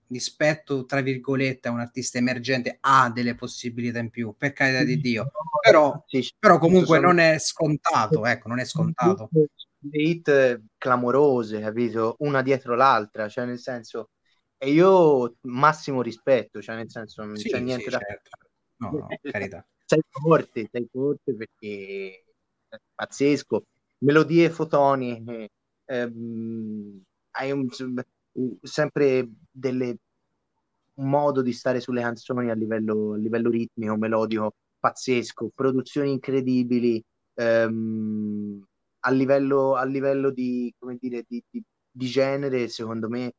rispetto, tra virgolette, a un artista emergente ha delle possibilità in più, per carità di Dio, però, però comunque non è scontato, ecco, non è scontato. Le hit clamorose, capito? Una dietro l'altra, cioè nel senso, e io massimo rispetto, cioè nel senso, non sì, c'è niente sì, da... Certo. No, no, carità. Sei forte, sei forte perché è pazzesco. Melodie, fotoni, eh, ehm, hai un sempre delle, un modo di stare sulle canzoni a livello, a livello ritmico, melodico pazzesco, produzioni incredibili, ehm, a, livello, a livello di, come dire, di, di, di genere, secondo me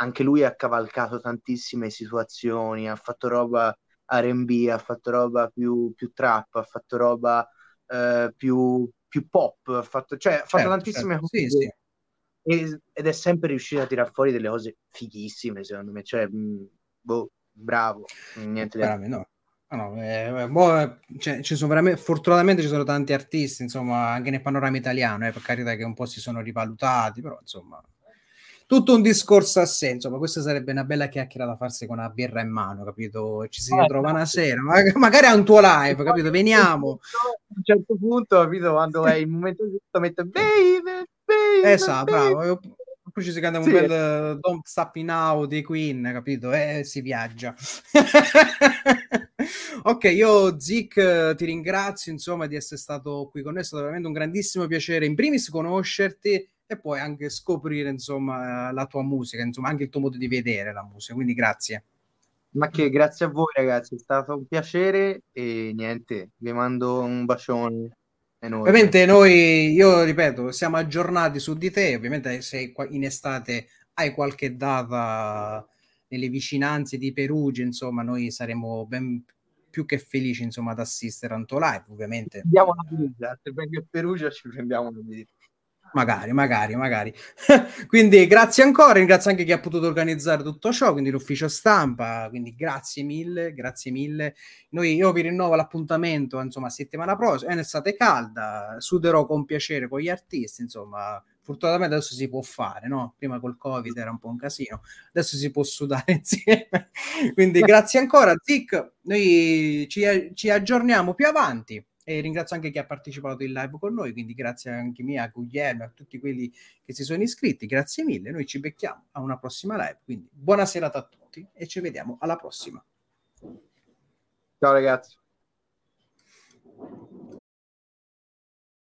anche lui ha cavalcato tantissime situazioni, ha fatto roba RB, ha fatto roba più, più trap, ha fatto roba eh, più, più, pop, ha fatto, cioè, ha fatto certo, tantissime certo. cose. Sì, sì ed è sempre riuscito a tirar fuori delle cose fighissime, secondo me. Cioè, mh, boh, bravo, niente da no. No, eh, boh, cioè, ci sono veramente, fortunatamente ci sono tanti artisti, insomma, anche nel panorama italiano, eh, per carità che un po' si sono rivalutati, però insomma, tutto un discorso a sé, insomma, questa sarebbe una bella chiacchiera da farsi con una birra in mano, capito? Ci si ritrova una sera, magari a un tuo live, capito? Veniamo. A un certo punto, capito, quando è il momento giusto, mette baby, Esatto, bravo. Poi ci si canta un sì. bel Don't Stop Now dei Queen, capito? E eh, si viaggia. ok, io Zic ti ringrazio insomma di essere stato qui con noi, è stato veramente un grandissimo piacere in primis conoscerti e poi anche scoprire insomma la tua musica, insomma anche il tuo modo di vedere la musica, quindi grazie. Ma che grazie a voi ragazzi, è stato un piacere e niente, vi mando un bacione. Enorme. Ovviamente noi, io ripeto, siamo aggiornati su di te, ovviamente se in estate hai qualche data nelle vicinanze di Perugia, insomma, noi saremo ben più che felici, insomma, ad assistere a un tuo live, ovviamente. Andiamo a Perugia, se vengo a Perugia ci prendiamo una visita. Magari, magari, magari. quindi grazie ancora, ringrazio anche chi ha potuto organizzare tutto ciò, quindi l'ufficio stampa, quindi grazie mille, grazie mille. Noi, io vi rinnovo l'appuntamento, insomma, settimana prossima, è un'estate calda, suderò con piacere con gli artisti, insomma, fortunatamente adesso si può fare, no? Prima col Covid era un po' un casino, adesso si può sudare insieme. quindi grazie ancora, Zic, noi ci, ci aggiorniamo più avanti e ringrazio anche chi ha partecipato in live con noi, quindi grazie anche mia, a Guglielmo, a tutti quelli che si sono iscritti. Grazie mille, noi ci becchiamo a una prossima live. Quindi buona serata a tutti e ci vediamo alla prossima. Ciao ragazzi.